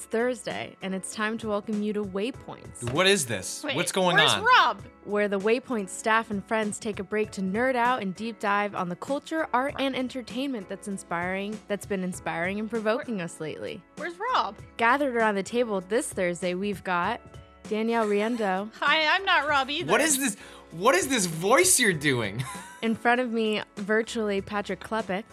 It's Thursday, and it's time to welcome you to Waypoints, What is this? Wait, What's going where's on? Rob? where the Waypoint staff and friends take a break to nerd out and deep dive on the culture, art, and entertainment that's inspiring, that's been inspiring and provoking us lately. Where's Rob? Gathered around the table this Thursday, we've got Danielle Riendeau. Hi, I'm not Rob either. What is this? What is this voice you're doing? In front of me, virtually, Patrick Klepek.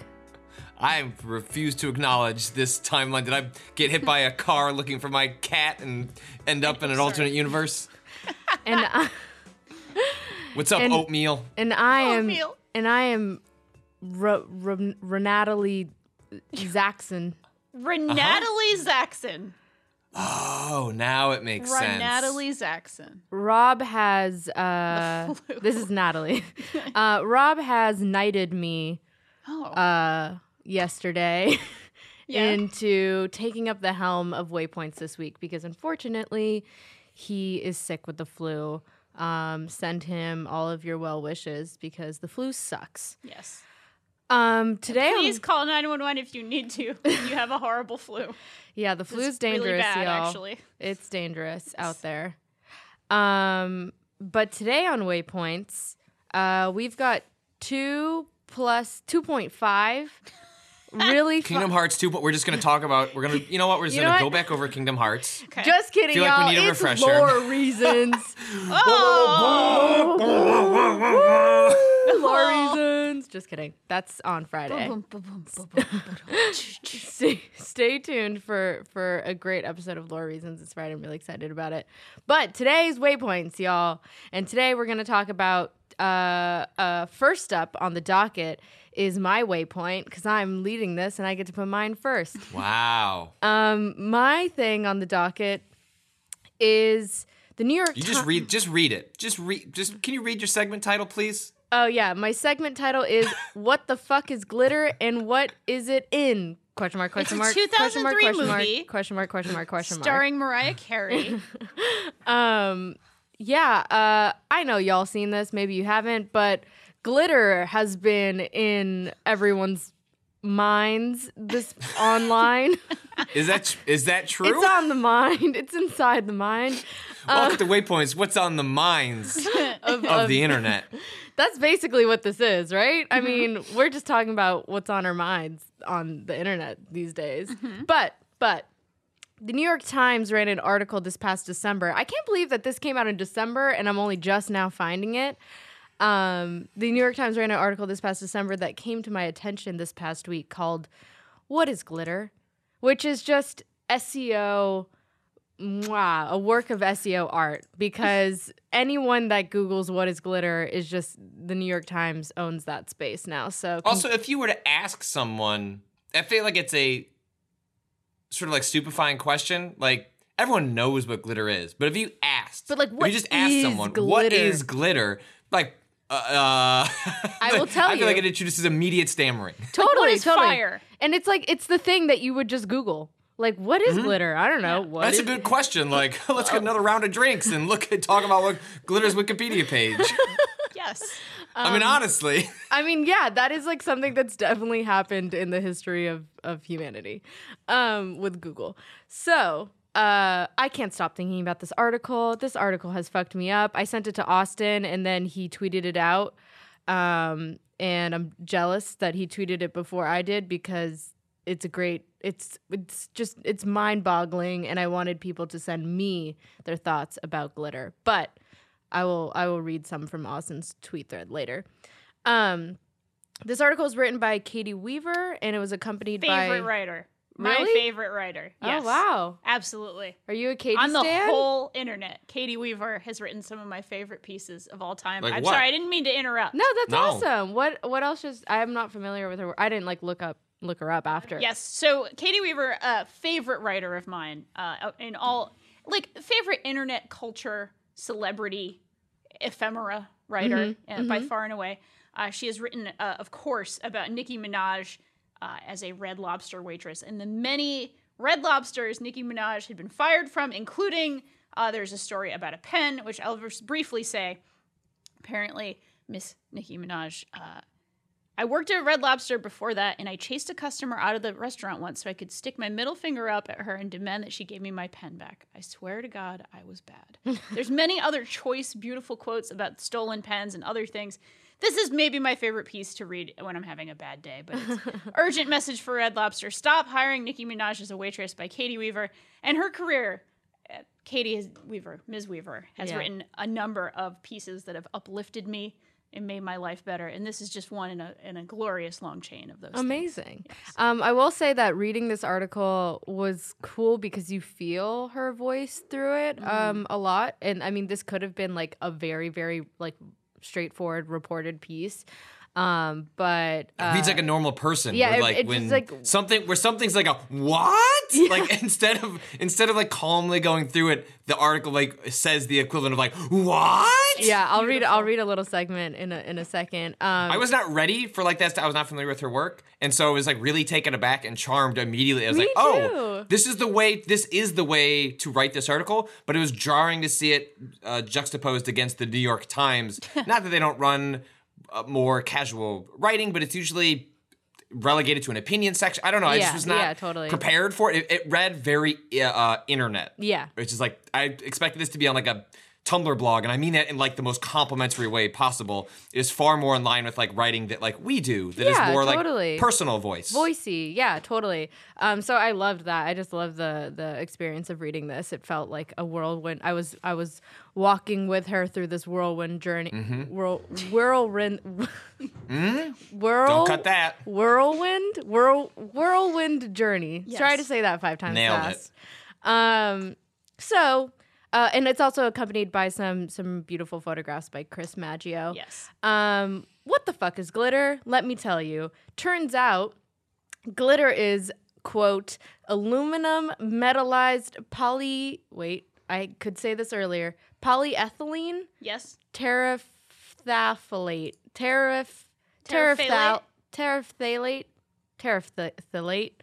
I refuse to acknowledge this timeline. Did I get hit by a car looking for my cat and end up in an alternate universe? And I, What's up, And- oatmeal? and I am Oatmeal. and I am R- R- Renatalie Zaxon. Renatalie Zaxon. Oh, now it makes sense. Renatalie Zaxon. Rob has uh this is Natalie. Uh Rob has knighted me Oh. uh yesterday Yeah. into taking up the helm of Waypoints this week because unfortunately he is sick with the flu. Um send him all of your well wishes because the flu sucks. yes. Um today Please call 911 if you need to. You have a horrible flu. yeah, the flu's It's really dangerous, bad, y'all. actually. It's dangerous out there. Um, but today on Waypoints, uh, we've got two plus two point five. Really, fu- Kingdom Hearts 2. But we're just gonna talk about. We're gonna. You know what? We're just You know gonna what? go back over Kingdom Hearts. Okay. just kidding, Feel like we y'all. need a it's refresher. lore reasons. oh. Lore. Just kidding. That's on Friday. Stay, stay tuned for for a great episode of Lore Reasons. It's Friday. I'm really excited about it. But today's waypoints, y'all, and today we're gonna talk about. Uh, uh, first up on the docket is my waypoint because I'm leading this and I get to put mine first. Wow. Um, my thing on the docket is the New York You Times. just read. Just read it. Just read. Just can you read your segment title, please? Oh yeah, my segment title is "What the fuck is glitter and what is it in?" Question mark? Question a mark? question mark? 2003 Question mark? movie Question mark? Question mark? Question mark? Starring Mariah Carey. Um, yeah, uh, I know y'all seen this. Maybe you haven't, but glitter has been in everyone's minds this online. Is that is that true? it's on the mind. It's inside the mind. Welcome to Waypoints. What's on the minds Of, of of- the internet? That's basically what this is, right? Mm-hmm. I mean, we're just talking about what's on our minds on the internet these days. Mm-hmm. But, but. The New York Times ran an article this past December. I can't believe that this came out in December and I'm only just now finding it. Um, the New York Times ran an article this past December that came to my attention this past week called What is Glitter? Which is just SEO, mwah, a work of SEO art because anyone that Googles what is glitter is just the New York Times owns that space now. So Also, if you were to ask someone, I feel like it's a sort of like stupefying question. Like everyone knows what glitter is, but if you asked, But, like, if what you just asked someone what glitter? is glitter, like. Uh, uh, I will tell you. I feel like it introduces immediate stammering. totally, what is totally. fire? And it's like it's the thing that you would just Google. Like, what is glitter? I don't know. What Mm-hmm. That's a is- good question. Like, let's get another round of drinks and look at talk about what glitter's Wikipedia page. yes. I mean, honestly, I mean, yeah, that is like something that's definitely happened in the history of of humanity, um, with Google. So. Uh, I can't stop thinking about this article. This article has fucked me up. I sent it to Austin and then he tweeted it out. Um, and I'm jealous that he tweeted it before I did because it's a great it's it's just it's mind-boggling and I wanted people to send me their thoughts about glitter. But I will I will read some from Austin's tweet thread later. Um this article is written by Caity Weaver and it was accompanied Favorite by writer. My favorite writer. Yes. Oh wow. Absolutely. Are you a Caity On the stan? whole internet, Caity Weaver has written some of my favorite pieces of all time. Like I'm what? sorry, I didn't mean to interrupt. No, that's No. awesome. What what else is I'm not familiar with her. I didn't like look up look her up after. Yes. So Caity Weaver, uh, favorite writer of mine, uh, in all like favorite internet culture celebrity ephemera writer uh, by far and away. Uh, she has written, uh, of course, about Nicki Minaj uh, as a Red Lobster waitress and the many Red Lobsters Nicki Minaj had been fired from, including uh, there's a story about a pen, which I'll briefly say. Apparently, Miss Nicki Minaj uh, I worked at Red Lobster before that, and I chased a customer out of the restaurant once so I could stick my middle finger up at her and demand that she gave me my pen back. I swear to God, I was bad. There's many other choice, beautiful quotes about stolen pens and other things. This is maybe my favorite piece to read when I'm having a bad day, but it's urgent message for Red Lobster: Stop hiring Nicki Minaj as a waitress by Caity Weaver and her career. uh, Caity Weaver, Ms. Weaver, has Yeah. written a number of pieces that have uplifted me and made my life better. And this is just one in a in a glorious long chain of those. Amazing. Um, I will say that reading this article was cool because you feel her voice through it Mm-hmm. um, a lot. And I mean, this could have been like a very, very like straightforward reported piece. Um, but uh, reads like a normal person. yeah, where, it- like it's when like- something where something's like a what? Like instead of instead of like calmly going through it, the article like says the equivalent of like what? yeah, I'll read. I'll read a little segment in a in a second. Um, I was not ready for like that. st- I was not familiar with her work, and so I was like really taken aback and charmed immediately. I was like, "Oh, this is the way. This is the way to write this article." But it was jarring to see it uh, juxtaposed against the New York Times. not that they don't run uh, more casual writing, but it's usually relegated to an opinion section. I don't know. I Yeah, just was not yeah, totally. prepared for it. It read very uh, internet. Yeah. Which is like I expected this to be on like a Tumblr blog, and I mean that in like the most complimentary way possible. Is far more in line with like writing that like we do. That is Yeah, more totally. like personal voice. voicey yeah totally um so i loved that i just loved the the experience of reading this it felt like a whirlwind i was i was walking with her through this whirlwind journey whirl whirlwind whirl Don't cut that. whirlwind whirl whirlwind journey try to say that five times Nailed it. fast um so uh, and it's also accompanied by some some beautiful photographs by Chris Maggio. Yes. Um, what the fuck is glitter? Let me tell you. Turns out, glitter is quote aluminum metallized poly. Wait, I could say this earlier. Polyethylene Yes. terephthalate. Tereph. Terephthalate? Terephthalate. Terephthalate.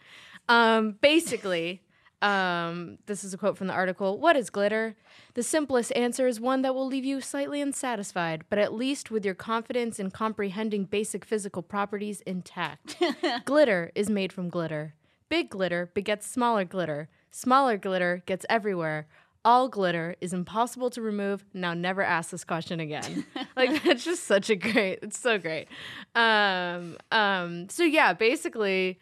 Um, basically, um, this is a quote from the article. What is glitter? The simplest answer is one that will leave you slightly unsatisfied, but at least with your confidence in comprehending basic physical properties intact. glitter is made from glitter. Big glitter begets smaller glitter. Smaller glitter gets everywhere. All glitter is impossible to remove. Now never ask this question again. like that's just such a great. It's so great. Um, um, so yeah, basically,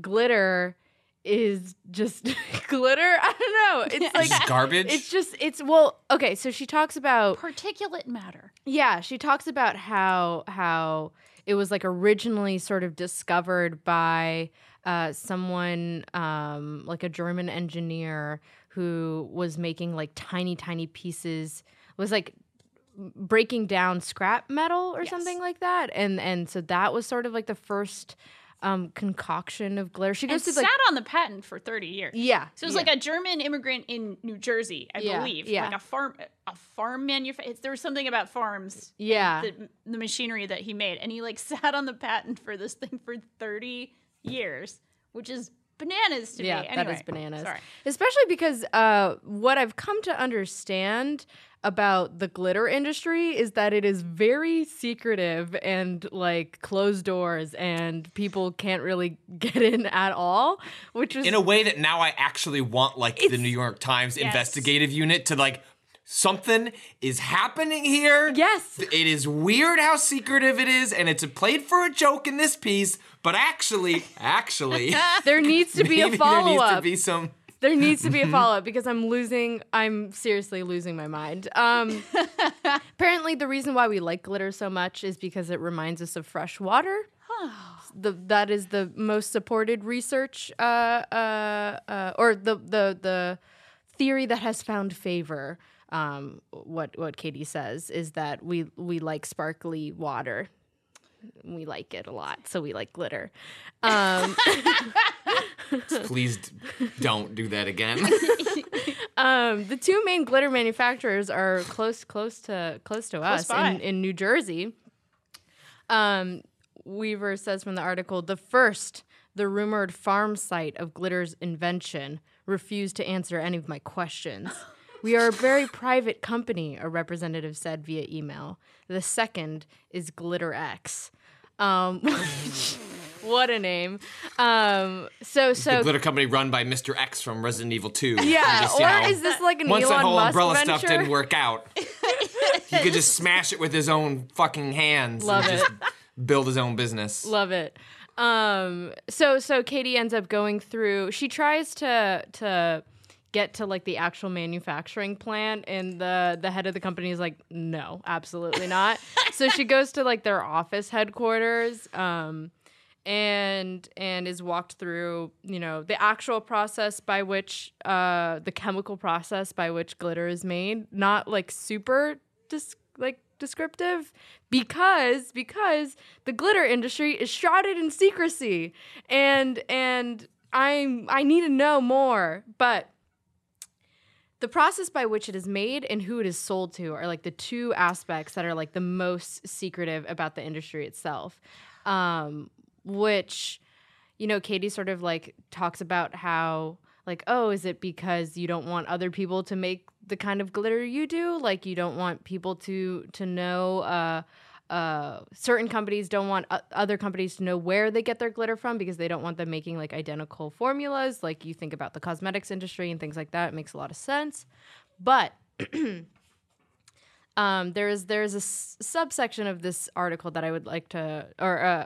glitter is just glitter. I don't know. It's like Just garbage. it's just it's well okay. So she talks about Particulate matter. yeah, she talks about how how it was like originally sort of discovered by uh, someone um, like a German engineer who was making like tiny tiny pieces was like breaking down scrap metal or Yes. something like that and and so that was sort of like the first um, concoction of glitter she And goes sat like on the patent for 30 years. yeah So it was yeah. like a German immigrant in New Jersey, I Yeah, believe. yeah. Like a farm a farm manufacturer. There was something about farms. Yeah. The, the machinery that he made. And he like sat on the patent for this thing for 30 years, which is bananas to yeah, me. that Anyway, is bananas. Sorry. Especially because uh, what I've come to understand about the glitter industry is that it is very secretive and like closed doors, and people can't really get in at all. Which is in a way that now I actually want like the New York Times Yes. investigative unit to like something is happening here. Yes. It is weird how secretive it is, and it's played for a joke in this piece, but actually, actually, There needs to be a maybe there needs to be some. There needs to be a follow up because I'm losing. I'm seriously losing my mind. Um, apparently, the reason why we like glitter so much is because it reminds us of fresh water. the that is the most supported research, uh, uh, uh, or the the the theory that has found favor. Um, what what Caity says is that we we like sparkly water. We like it a lot, so we like glitter. Um, Please don't do that again. Um, the two main glitter manufacturers are close, close to close to us in, in New Jersey. Um, Weaver says from the article, the first, the rumored farm site of glitter's invention, refused to answer any of my questions. We are a very private company, a representative said via email. The second is Glitterex. Um, what a name! Um, so so the glitter company run by Mr. X from Resident Evil 2. yeah, Just, or know, is this like an Once Elon that whole Musk umbrella venture? stuff didn't work out, he could just smash it with his own fucking hands Love and it. just build his own business. Love it. Um so so Caity ends up going through she tries to to get to like the actual manufacturing plant and the the head of the company is like no, absolutely not. so she goes to like their office headquarters um and and is walked through, you know, the actual process by which uh the chemical process by which glitter is made, not like super dis- like descriptive because because the glitter industry is shrouded in secrecy. And and I'm I need to know more. But the process by which it is made and who it is sold to are like the two aspects that are like the most secretive about the industry itself. Um which you know Caity sort of like talks about how like oh is it because you don't want other people to make the kind of glitter you do like you don't want people to to know uh uh, certain companies don't want other companies to know where they get their glitter from because they don't want them making like identical formulas. Like you think about the cosmetics industry and things like that, it makes a lot of sense. But um, there is there is a s- subsection of this article that I would like to, or uh,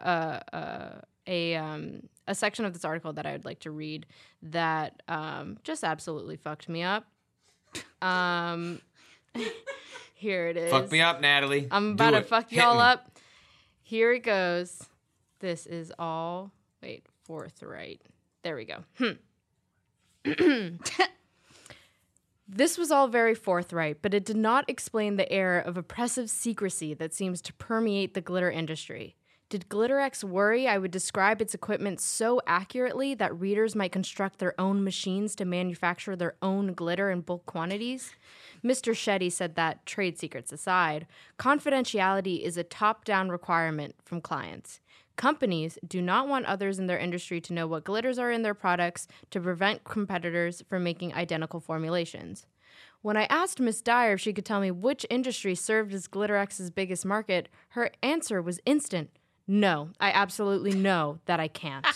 uh, uh, a um, a section of this article that I would like to read that um, just absolutely fucked me up. Um, here it is. Fuck me up, Natalie. I'm about to fuck y'all up. Here it goes. This is all. Wait, forthright. There we go. Hmm. this was all very forthright, but it did not explain the air of oppressive secrecy that seems to permeate the glitter industry. Did Glitterex worry I would describe its equipment so accurately that readers might construct their own machines to manufacture their own glitter in bulk quantities? Mr. Shetty said that, trade secrets aside, confidentiality is a top down requirement from clients. Companies do not want others in their industry to know what glitters are in their products to prevent competitors from making identical formulations. When I asked Miss Dyer if she could tell me which industry served as Glitterex's biggest market, her answer was instant. No, I absolutely know that I can't.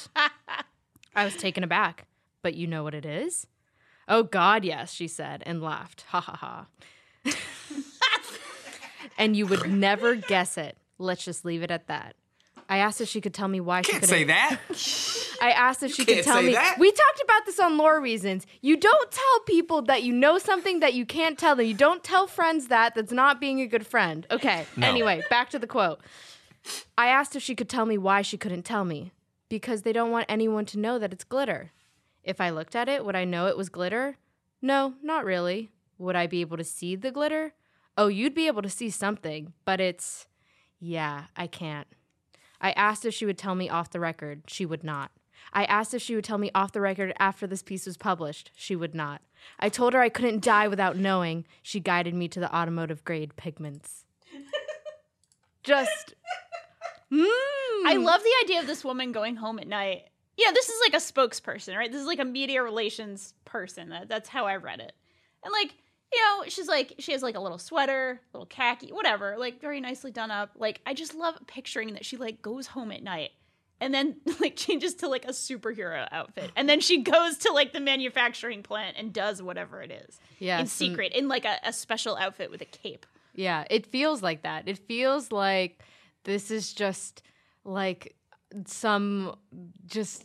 I was taken aback. But you know what it is? Oh, God, yes, she said and laughed. Ha ha ha. and you would never guess it. Let's just leave it at that. I asked if she could tell me why she Can't couldn't. say that. I asked if she could can't tell say me. that. We talked about this on Lore Reasons. You don't tell people that you know something that you can't tell them. You don't tell friends that. That's not being a good friend. Okay. Anyway, back to the quote. I asked if she could tell me why she couldn't tell me. Because they don't want anyone to know that it's glitter. If I looked at it, would I know it was glitter? No, not really. Would I be able to see the glitter? Oh, you'd be able to see something, but it's. Yeah, I can't. I asked if she would tell me off the record. She would not. I asked if she would tell me off the record after this piece was published. She would not. I told her I couldn't die without knowing. She guided me to the automotive grade pigments. Just. Mm. I love the idea of this woman going home at night. You know, this is like a spokesperson, right? This is like a media relations person. That, that's how I read it. And like, you know, she's like, she has like a little sweater, little khaki, whatever, like very nicely done up. Like, I just love picturing that she like goes home at night and then like changes to like a superhero outfit, and then she goes to like the manufacturing plant and does whatever it is. Yeah, in secret, in like a, a special outfit with a cape. Yeah, it feels like that. It feels like this is just like some just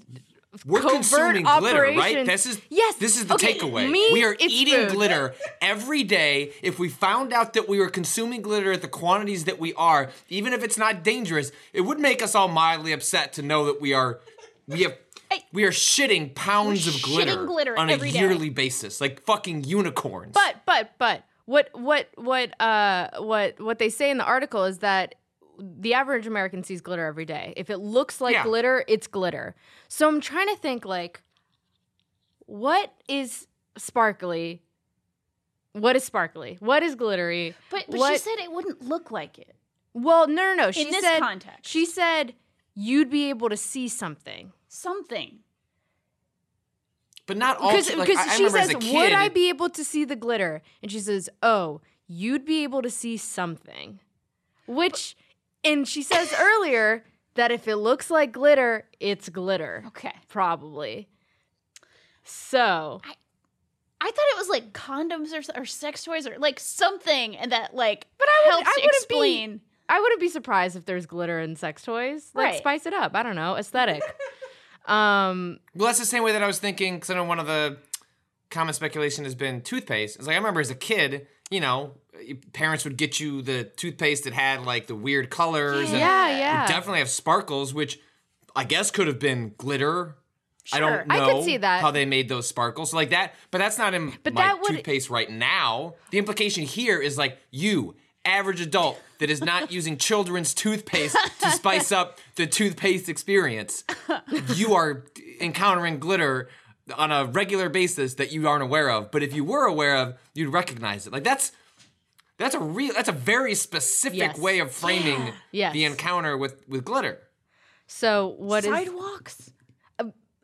We're consuming glitter, right? This is Yes, This is the okay, takeaway. me, we are eating glitter every day. If we found out that we were consuming glitter at the quantities that we are, even if it's not dangerous, it would make us all mildly upset to know that we are we have we are shitting pounds of glitter, glitter on a every day. yearly basis, like fucking unicorns. But but but what what what uh what what they say in the article is that the average American sees glitter every day. If it looks like Yeah. glitter, it's glitter. So I'm trying to think like what is sparkly? What is sparkly? What is glittery? But, but she said it wouldn't look like it. Well, no, no, no. She this said context. she said you'd be able to see something. Something. but not all. Because like, I, I she remember says, as a kid, "Would I be able to see the glitter?" And she says, "Oh, you'd be able to see something," which, and she says earlier that if it looks like glitter, it's glitter, Okay. probably. So I thought it was like condoms or, or sex toys or like something and that like But I would- helps I wouldn't be- explain. I wouldn't be surprised if there's glitter in sex toys. Like Right. spice it up. I don't know, aesthetic. um, Well, that's the same way that I was thinking. Because I know one of the common speculation has been toothpaste. It's like I remember as a kid, you know, your parents would get you the toothpaste that had like the weird colors. and yeah, would yeah. definitely have sparkles, which I guess could have been glitter. I don't Sure. know I could see that. how they made those sparkles like that, but that's not in But my that would- toothpaste right now. The implication here is like you, average adult that is not using children's toothpaste to spice up the toothpaste experience. You are encountering glitter on a regular basis that you aren't aware of. But if you were aware of, you'd recognize it. Like that's that's a real that's a very specific Yes. way of framing Yes. the encounter with with glitter. so what is? Sidewalks.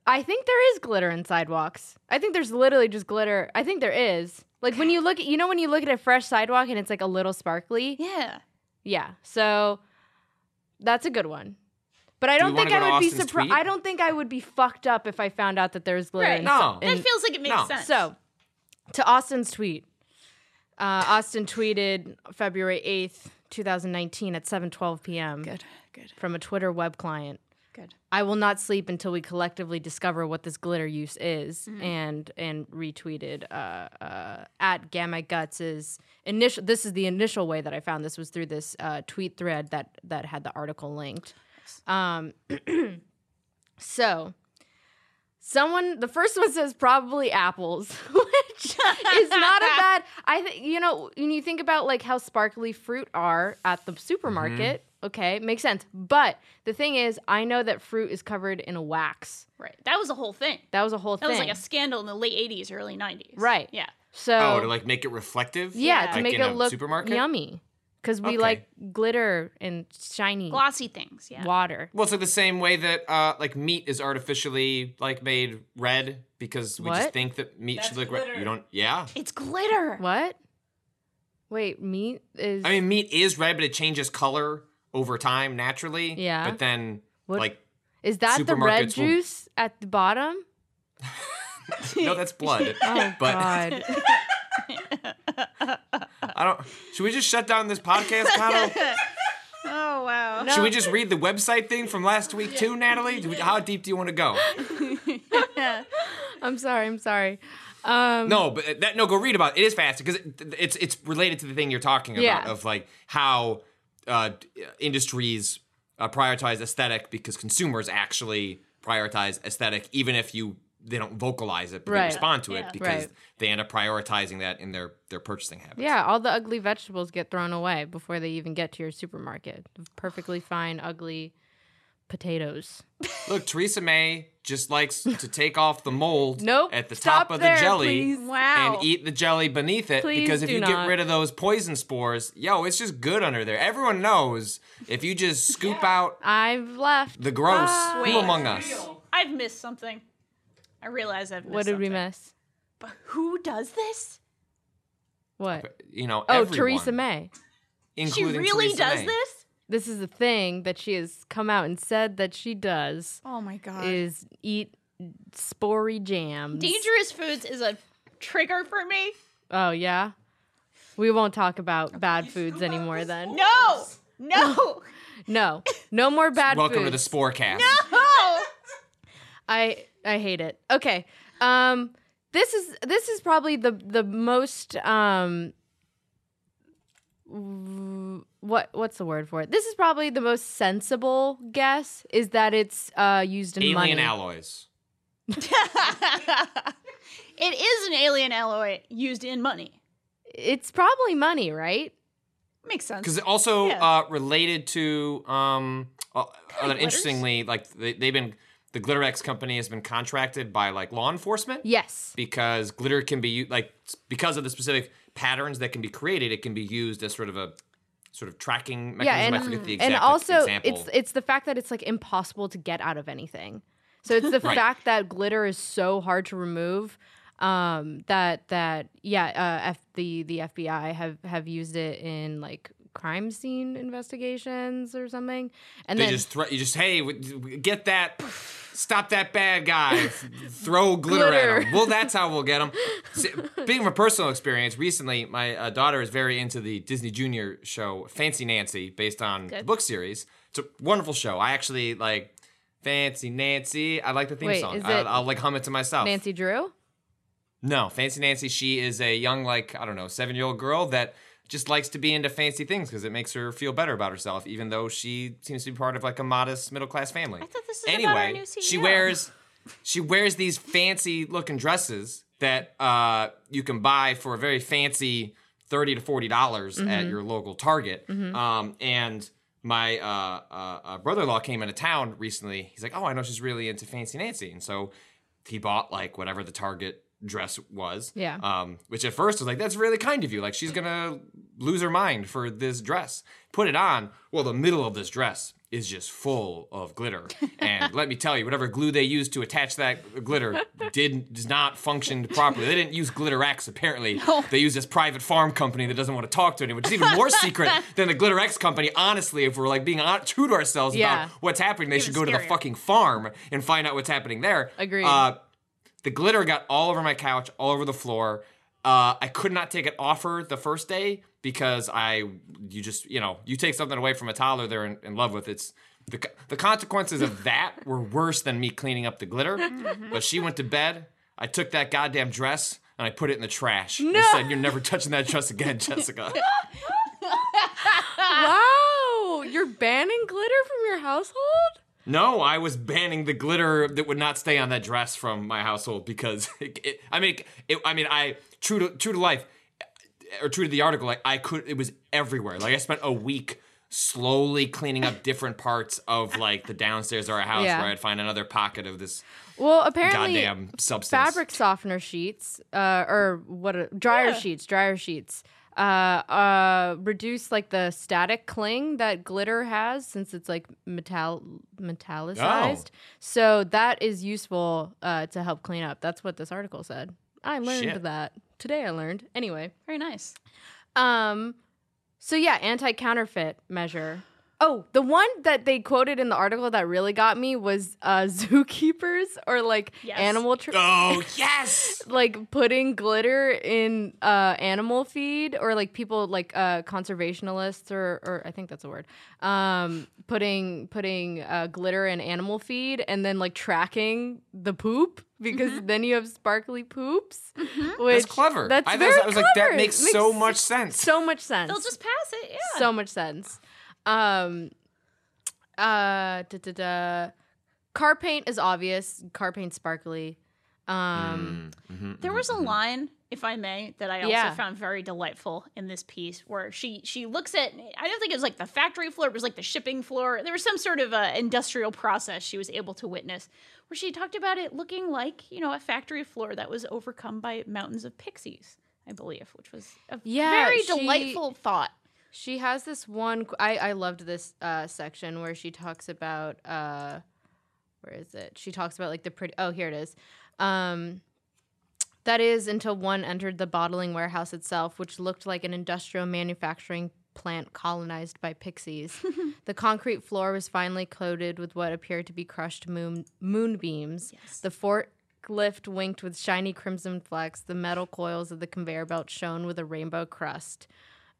I think there is glitter in sidewalks. I think there's literally just glitter. I think there is. Like when you look at, you know, when you look at a fresh sidewalk and it's like a little sparkly. Yeah. Yeah. So that's a good one. But I don't wanna think I to would be surprised. I don't think I would be fucked up if I found out that there was glitter. Right. in No. some- That feels like it makes no. sense. so to Austin's tweet. Uh, Austin tweeted February 8th, 2019 at 7:12 p.m. good, good, from a Twitter web client. good. I will not sleep until we collectively discover what this glitter use is, Mm-hmm. and and retweeted uh, uh, at Gamma Guts's initial. This is the initial way that I found this was through this uh, tweet thread that that had the article linked. Um, so someone the first one says probably apples, which is not a bad. I think you know when you think about like how sparkly fruit are at the supermarket. Mm-hmm. Okay, makes sense. But the thing is, I know that fruit is covered in a wax. Right. That was a whole thing. That was a whole That thing. That was like a scandal in the late 80s, early 90s. Right. Yeah. so Oh, to like make it reflective? yeah, Yeah. to Like make in it a look supermarket? yummy because we Okay. like glitter and shiny Glossy things. Yeah. water. Well, it's the same way that uh, like meat is artificially like made red because we just think that meat should look red. You don't? Yeah. It's glitter. What? Wait, meat is. I mean, meat is red, but it changes color over time naturally. Yeah. But then, What- like, is that the red supermarkets will- juice at the bottom? no, that's blood. Oh But- God! I don't. Should we just shut down this podcast, Kato? Oh, wow. No. Should we just read the website thing from last week too, Natalie? Do we, how deep do you want to go? yeah. I'm sorry. I'm sorry. Um, No, but that no, go read about it. It is fast because it, it's it's related to the thing you're talking about Yeah. of like how uh, industries uh, prioritize aesthetic because consumers actually prioritize aesthetic, even if you they don't vocalize it, but Right. they respond to Yeah. it because Right. they end up prioritizing that in their their purchasing habits. Yeah, all the ugly vegetables get thrown away before they even get to your supermarket. Perfectly fine, ugly potatoes. Look, Theresa May just likes to take off the mold Nope. at the top of there, the jelly. Wow. and eat the jelly beneath it Please because if you not. get rid of those poison spores, yo, it's just good under there. Everyone knows if you just scoop out I've left. the gross, Bye. who Wait. among us? I've missed something. I realize I've missed What did we miss? But who does this? What? You know, Oh, everyone, Theresa May. She really Theresa does May. this? this is the thing that she has come out and said that she does Oh my god. is eat spory jams. Dangerous foods is a trigger for me. Oh yeah. We won't talk about bad foods anymore then. No. No. No. No more bad foods. Welcome foods. to the Sporecast. no. I I hate it. Okay. Um this is this is probably the the most um what what's the word for it? This is probably the most sensible guess is that it's uh used in money. Alien money. alloys. it is an alien alloy used in money. It's probably money, right? Makes sense. Because also Yeah. uh, related to um, uh, interestingly, like they, they've been the Glitterex company has been contracted by like law enforcement Yes. because glitter can be like because of the specific patterns that can be created, it can be used as sort of a sort of tracking mechanism. Yeah, and I forget the exact and also example. it's it's the fact that it's like impossible to get out of anything. So it's the Right. fact that glitter is so hard to remove um, that that yeah, uh, F, the the FBI have have used it in like crime scene investigations or something, and they then just throw you just hey get that stop that bad guy. Throw glitter, Glitter. at him. Well that's how we'll get him. Being a personal experience recently my uh, daughter is very into the disney junior show fancy nancy based on the book series. It's a wonderful show. I actually like fancy nancy. I like the theme Wait, song. I, i'll like hum it to myself. Nancy Drew. no fancy nancy she is a young like i don't know seven year old girl that just likes to be into fancy things because it makes her feel better about herself, even though she seems to be part of like a modest middle class family. I thought this was anyway, about our new CEO. she wears she wears these fancy looking dresses that uh, you can buy for a very fancy thirty to forty dollars at your local Target. Um, and my uh, uh, uh, brother-in-law came into town recently. He's like, "Oh, I know she's really into Fancy Nancy," and so he bought like whatever the Target dress was. Yeah. Um, which at first was like, that's really kind of you. Like she's gonna lose her mind for this dress. Put it on. Well, the middle of this dress is just full of glitter. And let me tell you, whatever glue they used to attach that glitter did does not function properly. They didn't use Glitterex apparently. They used this private farm company that doesn't want to talk to anyone, which is even more secret than the Glitterex company. Honestly, if we're like being true to ourselves Yeah. about what's happening, they should go to the fucking farm and find out what's happening there. Agreed. Uh, the glitter got all over my couch, all over the floor. Uh, I could not take it off her the first day because I, you just, you know, you take something away from a toddler they're in, in love with. It's the the consequences of that were worse than me cleaning up the glitter. But she went to bed. I took that goddamn dress and I put it in the trash. No. I said, "You're never touching that dress again, Jessica." wow, you're banning glitter from your household? No, I was banning the glitter that would not stay on that dress from my household because it, it, I mean, it, I mean, I true to true to life or true to the article, like I could, it was everywhere. Like I spent a week slowly cleaning up different parts of like the downstairs of our house Yeah. where I'd find another pocket of this Well, apparently, goddamn substance. fabric softener sheets, uh, or what? are- Dryer Yeah. sheets, dryer sheets, uh, uh, reduce like the static cling that glitter has since it's like metal metallicized. Oh. So that is useful uh, to help clean up. That's what this article said. I learned Shit. that today. I learned anyway. Very nice. Um, so yeah, anti counterfeit measure. Oh, the one that they quoted in the article that really got me was uh, zookeepers or like Yes. animal tra- Oh yes. like putting glitter in uh, animal feed or like people like uh, conservationists or or I think that's a word um, putting putting uh, glitter in animal feed and then like tracking the poop because then you have sparkly poops. Which That's clever. That's I, very I was like, that clever. makes, so much sense. so much sense They'll just pass it. Yeah. so much sense. Um, uh, da, da, da. car paint is obvious. Car paint sparkly. Um, There was a line, if I may, that I also Yeah. found very delightful in this piece, where she she looks at. I don't think it was like the factory floor; it was like the shipping floor. There was some sort of uh, industrial process she was able to witness, where she talked about it looking like you know a factory floor that was overcome by mountains of pixies. I believe, which was a Yeah, very she- delightful thought. She has this one. I I loved this uh, section where she talks about. Uh, where is it? She talks about like the pretty. Oh, here it is. Um, that is until one entered the bottling warehouse itself, which looked like an industrial manufacturing plant colonized by pixies. the concrete floor was finally coated with what appeared to be crushed moon moonbeams. The forklift winked with shiny crimson flecks. The metal coils of the conveyor belt shone with a rainbow crust.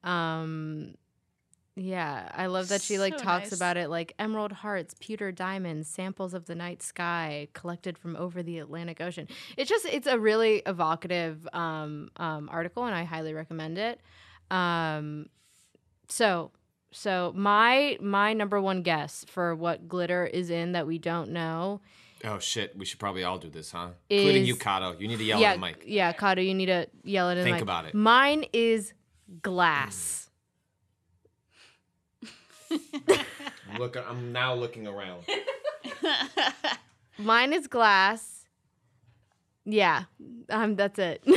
Um, yeah, I love that she like So talks nice. about it like emerald hearts, pewter diamonds, samples of the night sky collected from over the Atlantic Ocean. It's just it's a really evocative um, um, article, and I highly recommend it. Um, so so my my number one guess for what glitter is in that we don't know. Oh shit, we should probably all do this, huh? Including you, Kato. You need to yell yeah, at the mic. yeah, Kato, you need to yell it in the Think mic. about it. Mine is glass. Look, I'm now looking around. Mine is glass. Yeah, um, that's it.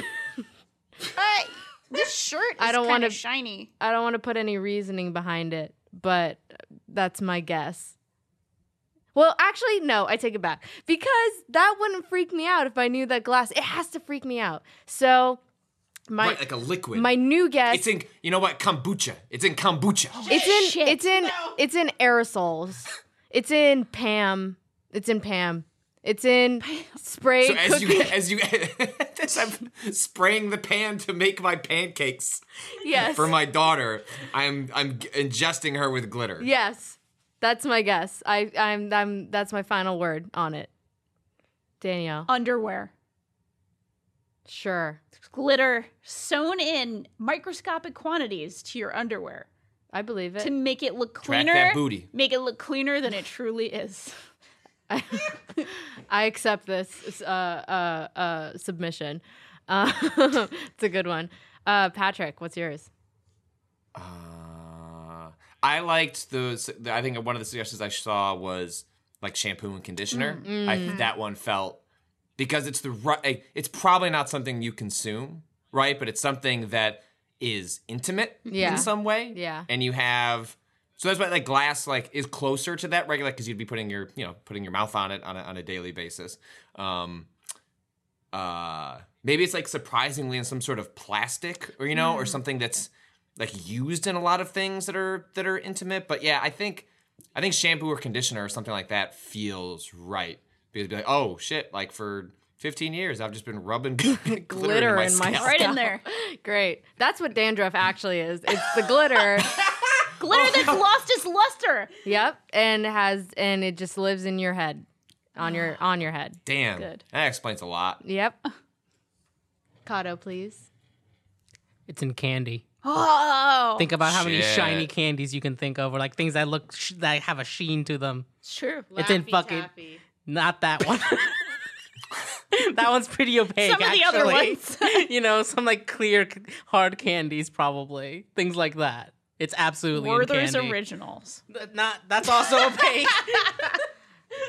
Uh, this shirt is I don't kind wanna- of shiny. I don't want to put any reasoning behind it, but that's my guess. Well, actually, no, I take it back because that wouldn't freak me out if I knew that glass. It has to freak me out. So, my right, like a liquid. my new guess. it's in. You know what? Kombucha. It's in kombucha. it's in Shit. it's in it's in aerosols. It's in Pam. It's in Pam. It's in spray So as you as you as I'm spraying the pan to make my pancakes yes. for my daughter, I'm I'm ingesting her with glitter. Yes, that's my guess. I, I'm, I'm. That's my final word on it. Danielle, Underwear. Sure. Glitter sewn in microscopic quantities to your underwear I believe it. to make it look cleaner. Track cleaner. that booty. Make it look cleaner than it truly is. I accept this uh, uh, uh, submission. Uh, it's a good one. Uh, Patrick, what's yours? Uh, I liked those. I think one of the suggestions I saw was like shampoo and conditioner. Mm. I that one felt because it's the right. It's probably not something you consume, right? But it's something that is intimate Yeah. in some way. Yeah. and you have. So that's why like glass like is closer to that regular because you'd be putting your you know putting your mouth on it on a, on a daily basis. Um, uh, maybe it's like surprisingly in some sort of plastic or you know or something that's like used in a lot of things that are that are intimate. But yeah, I think I think shampoo or conditioner or something like that feels right because be like oh shit like for 15 years I've just been rubbing glitter, Glitter in in my, my scalp. Right in there. Great. That's what dandruff actually is. It's the glitter. Glitter that's oh. lost its luster. yep, and has and it just lives in your head, on your on your head. Damn, Good. that explains a lot. Yep. Kato, please. It's in candy. Oh, Think about how many Shit. shiny candies you can think of, or like things that look sh- that have a sheen to them. it's true. It's in fucking- Not that one. that one's pretty opaque. Some of the other ones. you know, some like clear, hard candies, probably things like that. It's absolutely in Werther's candy. originals. Not that's also opaque.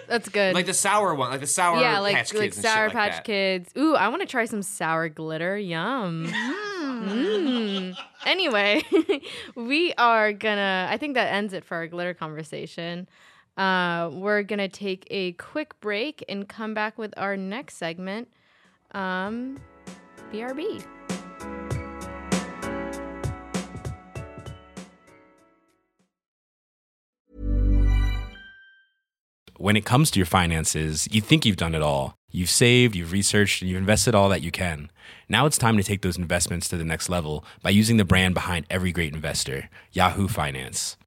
That's good. Like the sour one, like the sour yeah, like patch kids like and Sour shit like Patch that. Kids. Ooh, I want to try some sour glitter. Yum. Mm. Anyway, we are gonna. I think that ends it for our glitter conversation. Uh, we're gonna take a quick break and come back with our next segment. Um, BRB. when it comes to your finances, you think you've done it all. You've saved, you've researched, and you've invested all that you can. Now it's time to take those investments to the next level by using the brand behind every great investor, Yahoo Finance.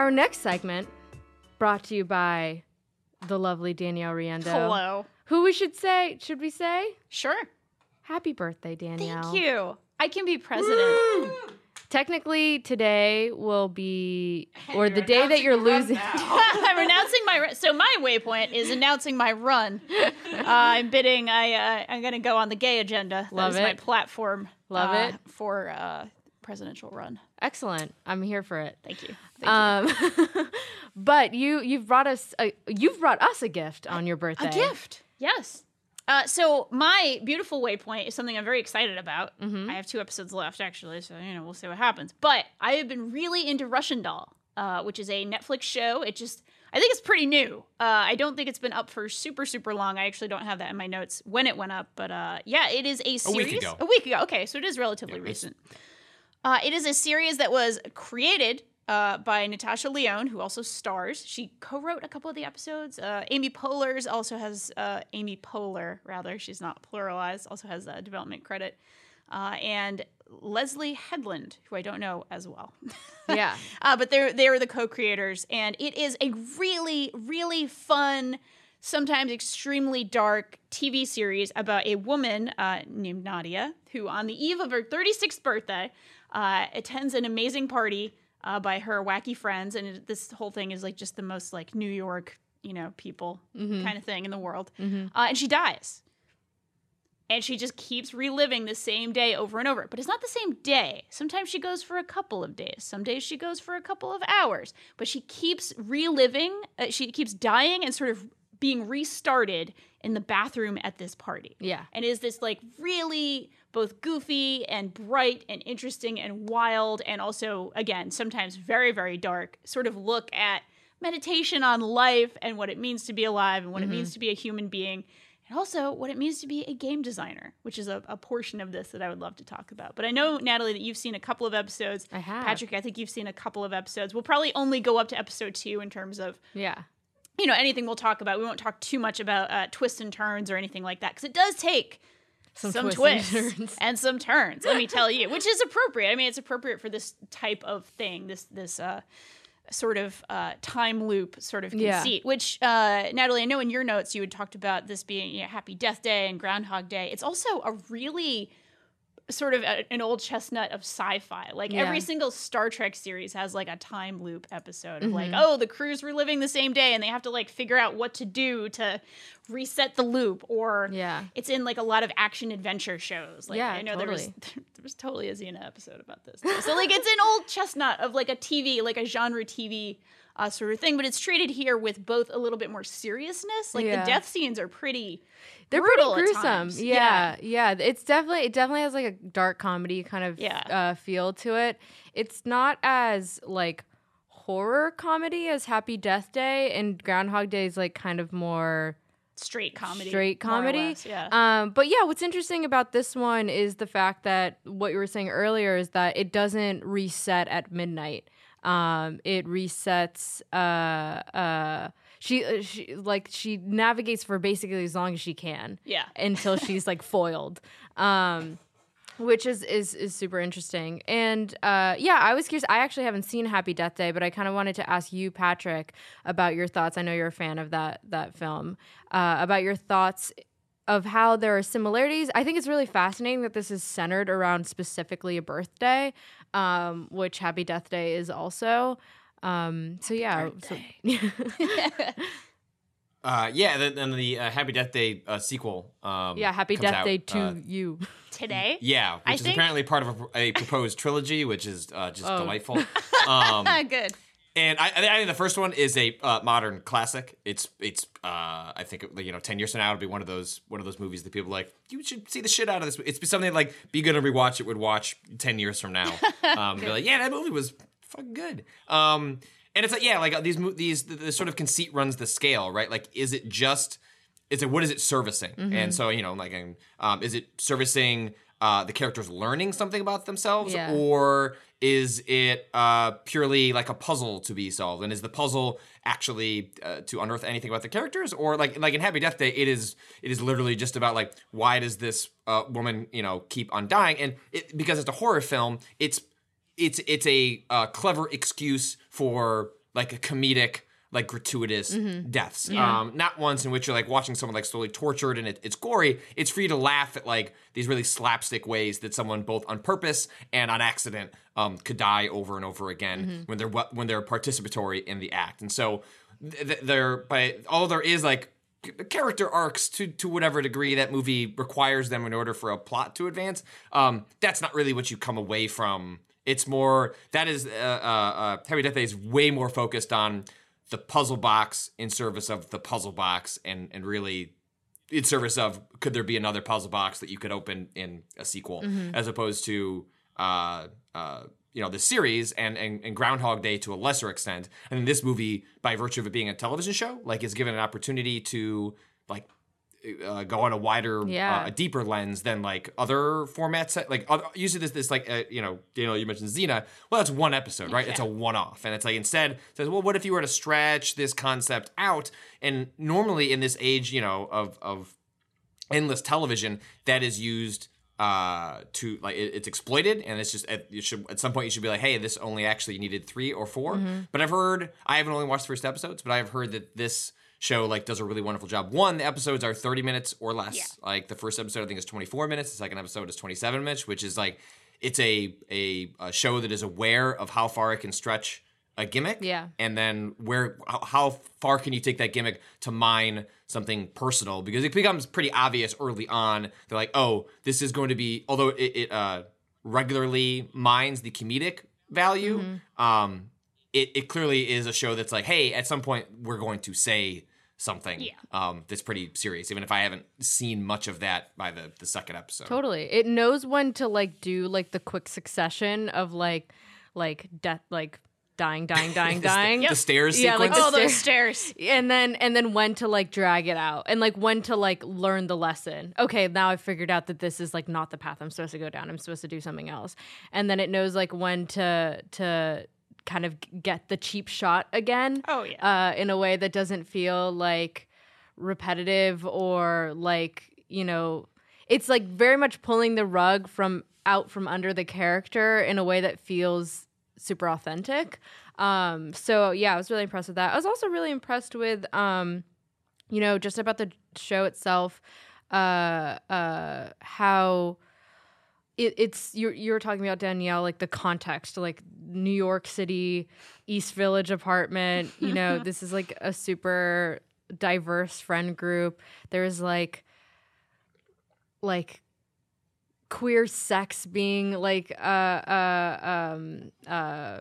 Our next segment, brought to you by the lovely Danielle Riendeau. Hello. Who we should say? Should we say? Sure. Happy birthday, Danielle. Thank you. I can be president. Technically, today will be, or the day that you're losing. I'm announcing my run. So my waypoint is announcing my run. Uh, I'm bidding. I uh, I'm gonna go on the gay agenda. That Love is my platform. Love uh, it. for uh, presidential run. Excellent. I'm here for it. Thank you. Thank you. Um, but you you've brought us a, you've brought us a gift on your birthday. A gift. Yes. Uh, so my beautiful waypoint is something I'm very excited about. I have two episodes left, actually, so you know we'll see what happens. But I have been really into Russian Doll, uh, which is a Netflix show. It just I think it's pretty new. Uh, I don't think it's been up for super super long. I actually don't have that in my notes when it went up, but uh, yeah, it is a series. week ago. A week ago. Okay, so it is relatively it's- recent. Uh, it is a series that was created uh, by Natasha Lyonne, who also stars. She co-wrote a couple of the episodes. Uh, Amy Poehler's also has uh, Amy Poehler, rather. She's not pluralized. Also has a development credit, uh, and Leslye Headland, who I don't know as well. Yeah. Uh, but they're they're the co-creators, and it is a really really fun, sometimes extremely dark TV series about a woman uh, named Nadia who, on the eve of her 36th birthday, uh, attends an amazing party uh, by her wacky friends, and it, this whole thing is like just the most like New York, you know, people kind of thing in the world, uh, and she dies and she just keeps reliving the same day over and over. But it's not the same day. Sometimes she goes for a couple of days. Some days she goes for a couple of hours. But she keeps reliving. Uh, she keeps dying and sort of being restarted in the bathroom at this party. Yeah. And is this like really both goofy and bright and interesting and wild and also again sometimes very very dark sort of look at meditation on life and what it means to be alive and what it means to be a human being and also what it means to be a game designer, which is a, a portion of this that I would love to talk about. But I know, Natalie, that you've seen a couple of episodes. I have. Patrick, I think you've seen a couple of episodes. We'll probably only go up to episode two in terms of, Yeah. you know, anything we'll talk about. We won't talk too much about uh, twists and turns or anything like that because it does take Some, some, twists twists, and turns. and some turns. Let me tell you, which is appropriate. I mean, it's appropriate for this type of thing. This this uh, sort of uh, time loop sort of Yeah. conceit. Which uh, Natalie, I know in your notes you had talked about this being you know, Happy Death Day and Groundhog Day. It's also a really sort of a, an old chestnut of sci-fi. Like Yeah. every single Star Trek series has like a time loop episode of Mm-hmm. like, oh, the crew's reliving the same day and they have to like figure out what to do to reset the loop or Yeah. it's in like a lot of action adventure shows. Like Yeah, I know there was totally. there was totally a Xena episode about this. So like it's an old chestnut of like a TV, like a genre TV uh, sort of thing, but it's treated here with both a little bit more seriousness. Like Yeah. the death scenes are pretty They're pretty gruesome. times. Yeah, yeah. It's definitely it definitely has like a dark comedy kind of Yeah. uh, feel to it. It's not as like horror comedy as Happy Death Day and Groundhog Day is like kind of more straight comedy. straight comedy. less, yeah. Um, but yeah, what's interesting about this one is the fact that what you were saying earlier is that it doesn't reset at midnight. Um, it resets. Uh, uh, she, uh, she like she navigates for basically as long as she can. Yeah. Until she's like foiled. Um, which is is is super interesting. And uh, yeah, I was curious. I actually haven't seen Happy Death Day, but I kind of wanted to ask you, Patrick, about your thoughts. I know you're a fan of that that film. Uh, about your thoughts of how there are similarities. I think it's really fascinating that this is centered around specifically a birthday, um, which Happy Death Day is also. Um, so yeah, so- Uh, yeah, the, and the uh, Happy Death Day uh, sequel. Um, yeah, Happy comes Death out, Day to uh, you. Today. yeah, which I is think- apparently part of a, a proposed trilogy, which is uh, just Oh. delightful. Um, good. And I, I think the first one is a uh, modern classic. It's it's uh, I think you know ten years from now it'll be one of those one of those movies that people are like you should see the shit out of this. It's something like be good to rewatch it would watch ten years from now. Um, be like yeah that movie was fucking good. Um, and it's like yeah like uh, these mo- these the, the sort of conceit runs the scale right. Like is it just is it what is it servicing? And so you know like um, is it servicing uh, the characters learning something about themselves Yeah. or is it uh, purely like a puzzle to be solved? And is the puzzle actually uh, to unearth anything about the characters, or like like in Happy Death Day, it is it is literally just about like why does this uh, woman you know keep on dying? And it, because it's a horror film, it's it's it's a uh, clever excuse for like a comedic like gratuitous deaths. Um not ones in which you're like watching someone like slowly tortured and it, it's gory. It's for you to laugh at like these really slapstick ways that someone both on purpose and on accident um could die over and over again when they're when they're participatory in the act. And so th- th- there by all there is like character arcs to to whatever degree that movie requires them in order for a plot to advance. Um, that's not really what you come away from. It's more that is uh, uh, uh, Heavy Death Day is way more focused on the puzzle box in service of the puzzle box, and and really in service of could there be another puzzle box that you could open in a sequel, as opposed to uh, uh, you know the series and, and and Groundhog Day to a lesser extent. And then this movie, by virtue of it being a television show, like is given an opportunity to like uh, go on a wider, Yeah. uh, a deeper lens than like other formats. Like other, usually this this like uh, you know Danielle, you mentioned Xena. Well, that's one episode, right? It's a one off, and it's like instead it says, well, what if you were to stretch this concept out? And normally in this age, you know, of of endless television that is used uh to like it, it's exploited and it's just at, you should at some point you should be like hey this only actually needed three or 4 but i've heard i haven't only watched the first episodes but i've heard that this show like does a really wonderful job one the episodes are 30 minutes or less Yeah. like the first episode i think is 24 minutes the second episode is 27 minutes which is like it's a a, a show that is aware of how far it can stretch a gimmick Yeah. and then where how- how far can you take that gimmick to mine something personal because it becomes pretty obvious early on they're like oh this is going to be although it, it uh regularly mines the comedic value Mm-hmm. um it, it clearly is a show that's like hey at some point we're going to say something Yeah. um that's pretty serious even if i haven't seen much of that by the the second episode Totally. It knows when to like do like the quick succession of like like death like dying, dying, dying, dying. the stairs Yeah, like sequence the Oh, those stairs. and then and then when to like drag it out and like when to like learn the lesson okay now i've figured out that this is like not the path i'm supposed to go down i'm supposed to do something else and then it knows like when to to kind of get the cheap shot again. Oh, yeah. uh in a way that doesn't feel like repetitive or like you know it's like very much pulling the rug from out from under the character in a way that feels super authentic. Um so yeah i was really impressed with that. I was also really impressed with um you know just about the show itself uh uh how it, it's you're you're talking about Danielle like the context like New York City East Village apartment you know this is like a super diverse friend group. There's like like queer sex being like uh uh um uh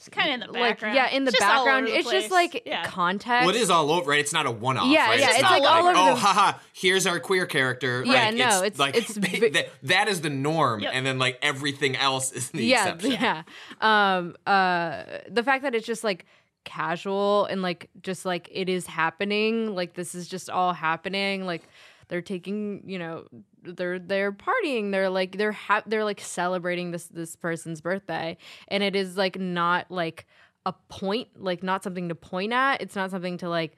It's kind of in the like yeah in the just background the it's just like yeah. context Well, it is all over, right? It's not a one-off, Yeah, right? yeah, it's not like all over oh, the- haha, here's our queer character. Yeah, Like, no, it's, it's- like it's vi- that, that is the norm, Yep. and then like everything else is the yeah exception. yeah um uh the fact that it's just like casual and like just like it is happening like this is just all happening like they're taking you know they're they're partying they're like they're ha- they're like celebrating this this person's birthday and it is like not like a point like not something to point at it's not something to like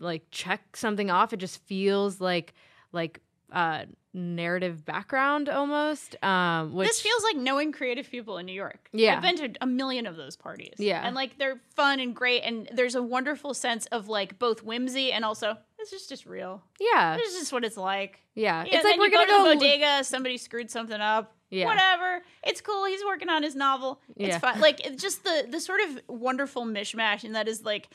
like check something off it just feels like like uh narrative background almost um which this feels like knowing creative people in New York. Yeah. I've been to a million of those parties. Yeah. And like they're fun and great and there's a wonderful sense of like both whimsy and also this is just real. yeah This is just what it's like. yeah Yeah, it's like we're gonna go go, to the bodega, somebody screwed something up. Yeah. Whatever. It's cool. He's working on his novel. It's Yeah. fun. Like it's just the the sort of wonderful mishmash and that is like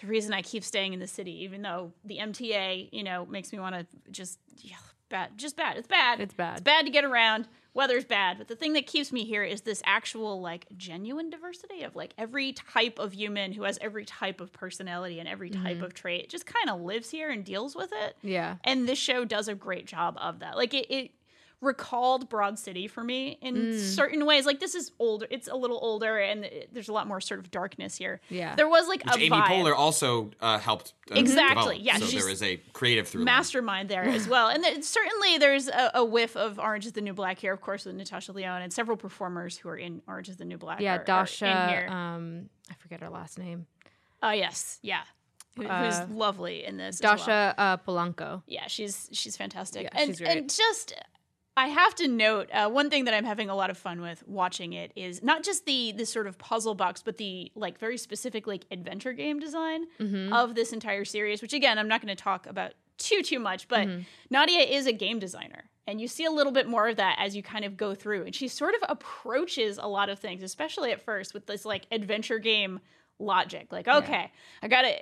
the reason I keep staying in the city, even though the MTA, you know, makes me want to just yeah, bad. Just bad. It's bad. It's bad. It's bad to get around. Weather's bad. But the thing that keeps me here is this actual like genuine diversity of like every type of human who has every type of personality and every type Mm-hmm. of trait just kind of lives here and deals with it. yeah And this show does a great job of that. Like it, it recalled Broad City for me in Mm. certain ways. Like this is older. It's a little older, and it- there's a lot more sort of darkness here. Yeah. there was like Which a Amy vibe. Poehler also uh, helped uh, Exactly, develop. yeah, so she's there is a creative through line. mastermind there as well. And then certainly there's a, a whiff of Orange is the New Black here, of course, with Natasha Lyonne and several performers who are in Orange is the New Black. yeah are- are in dascha here. um i forget her last name Oh yes, yeah. Who, uh, who's lovely in this? as well. dascha uh polanco yeah she's she's fantastic Yeah, and she's great. and just i have to note uh, one thing that i'm having a lot of fun with watching it is not just the the sort of puzzle box but the like very specific like adventure game design Mm-hmm. of this entire series which again i'm not going to talk about too too much but Mm-hmm. nadia is a game designer and you see a little bit more of that as you kind of go through and she sort of approaches a lot of things especially at first with this like adventure game logic like okay i gotta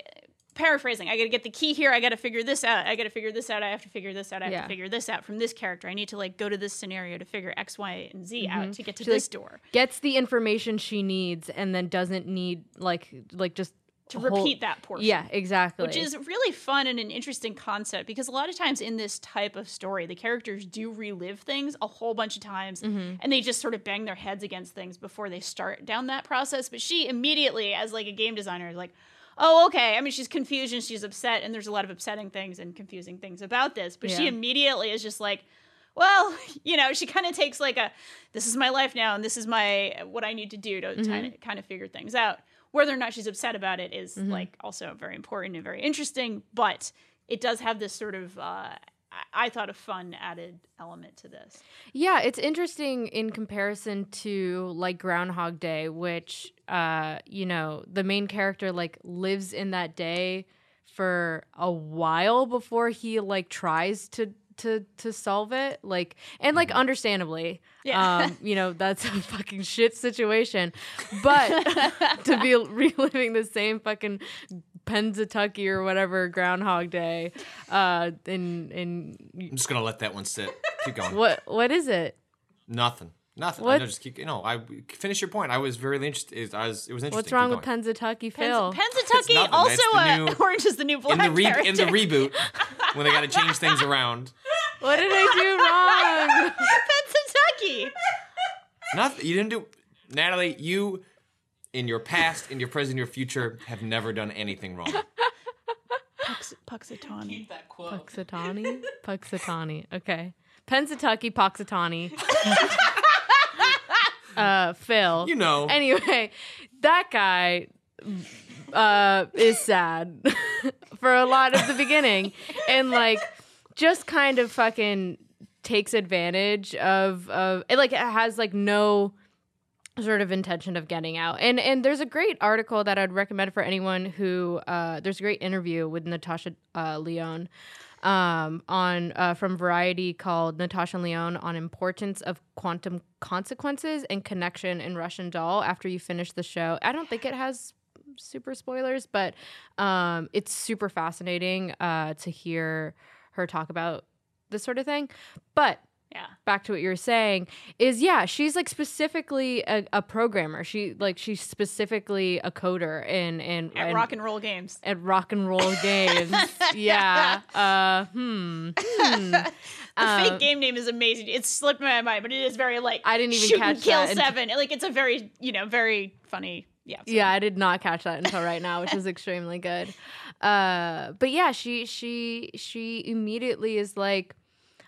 paraphrasing. I got to get the key here. I got to figure this out. I got to figure this out. I have to figure this out. I have Yeah. to figure this out from this character. I need to like go to this scenario to figure X, Y, and Z out to get to Mm-hmm. She, like, this door. Gets the information she needs and then doesn't need like like just To whole- repeat that portion. Yeah, exactly. Which is really fun and an interesting concept because a lot of times in this type of story, the characters do relive things a whole bunch of times Mm-hmm. and they just sort of bang their heads against things before they start down that process. But she immediately, as like a game designer, is like, oh, okay. I mean, she's confused and she's upset, and there's a lot of upsetting things and confusing things about this. But she immediately is just like, well, you know, she kind of takes like a, this is my life now, and this is my what I need to do to kind of kind of figure things out. Whether or not she's upset about it is, like also very important and very interesting, but it does have this sort of, uh, I thought, a fun added element to this. Yeah, it's interesting in comparison to like Groundhog Day, which uh, you know, the main character like lives in that day for a while before he like tries to to to solve it. Like and like understandably. Yeah. Um, you know, that's a fucking shit situation. But to be reliving the same fucking Pennsatucky or whatever Groundhog Day, uh, in in I'm just gonna let that one sit. Keep going. what what is it? Nothing. Nothing. What? I know, just keep. You know, I finish your point. I was very interested. I was. It was interesting. What's wrong with going. Pennsatucky, Phil? Pennsatucky, nothing. also That's the uh, new- Orange is the New Black in the re- in the reboot when they got to change things around? what did I do wrong? Pennsatucky. Nothing. You didn't do. Natalie, you in your past, in your present, in your future have never done anything wrong. Pux- Puxatawny. That quote. Puxatani? Puxatani. Okay. Pennsatucky, Puxatani. uh, Phil. You know. Anyway, that guy uh, is sad for a lot of the beginning. And like just kind of fucking takes advantage of of it like it has like no sort of intention of getting out. And and there's a great article that I'd recommend for anyone who uh, there's a great interview with Natasha uh, Lyonne um, on uh, from Variety called Natasha Lyonne on importance of quantum consequences and connection in Russian Doll. After you finish the show, I don't think it has super spoilers, but um, it's super fascinating uh, to hear her talk about this sort of thing. But Yeah. back to what you were saying is yeah she's like specifically a, a programmer she like she's specifically a coder in in At in- rock and roll games. at rock and roll games yeah uh hmm, hmm. The Um, fake game name is amazing. It slipped my mind, but it is very like I didn't even shoot catch and kill that seven. Like it's a very you know very funny. Yeah. so- yeah i did not catch that until right now which is extremely good uh but yeah she she she immediately is like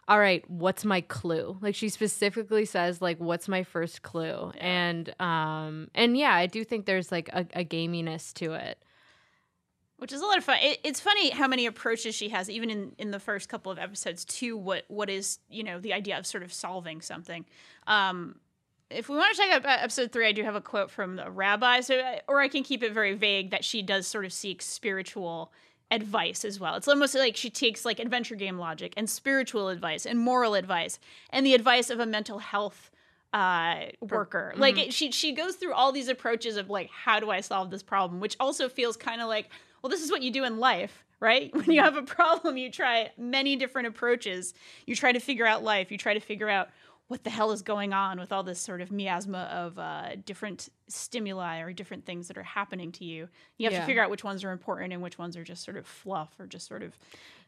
all right what's my clue like she specifically says like what's my first clue and um and yeah i do think there's like a, a gaminess to it which is a lot of fun. It, it's funny how many approaches she has, even in, in the first couple of episodes, to what what is you know the idea of sort of solving something. Um, if we want to check out uh, episode three, I do have a quote from the rabbi, so or I can keep it very vague that she does sort of seek spiritual advice as well. It's almost like she takes like adventure game logic and spiritual advice and moral advice and the advice of a mental health uh, worker. Like it, she she goes through all these approaches of like how do I solve this problem, which also feels kind of like well this is what you do in life, right? When you have a problem, you try many different approaches. You try to figure out life. You try to figure out what the hell is going on with all this sort of miasma of uh, different stimuli or different things that are happening to you. You have Yeah. to figure out which ones are important and which ones are just sort of fluff or just sort of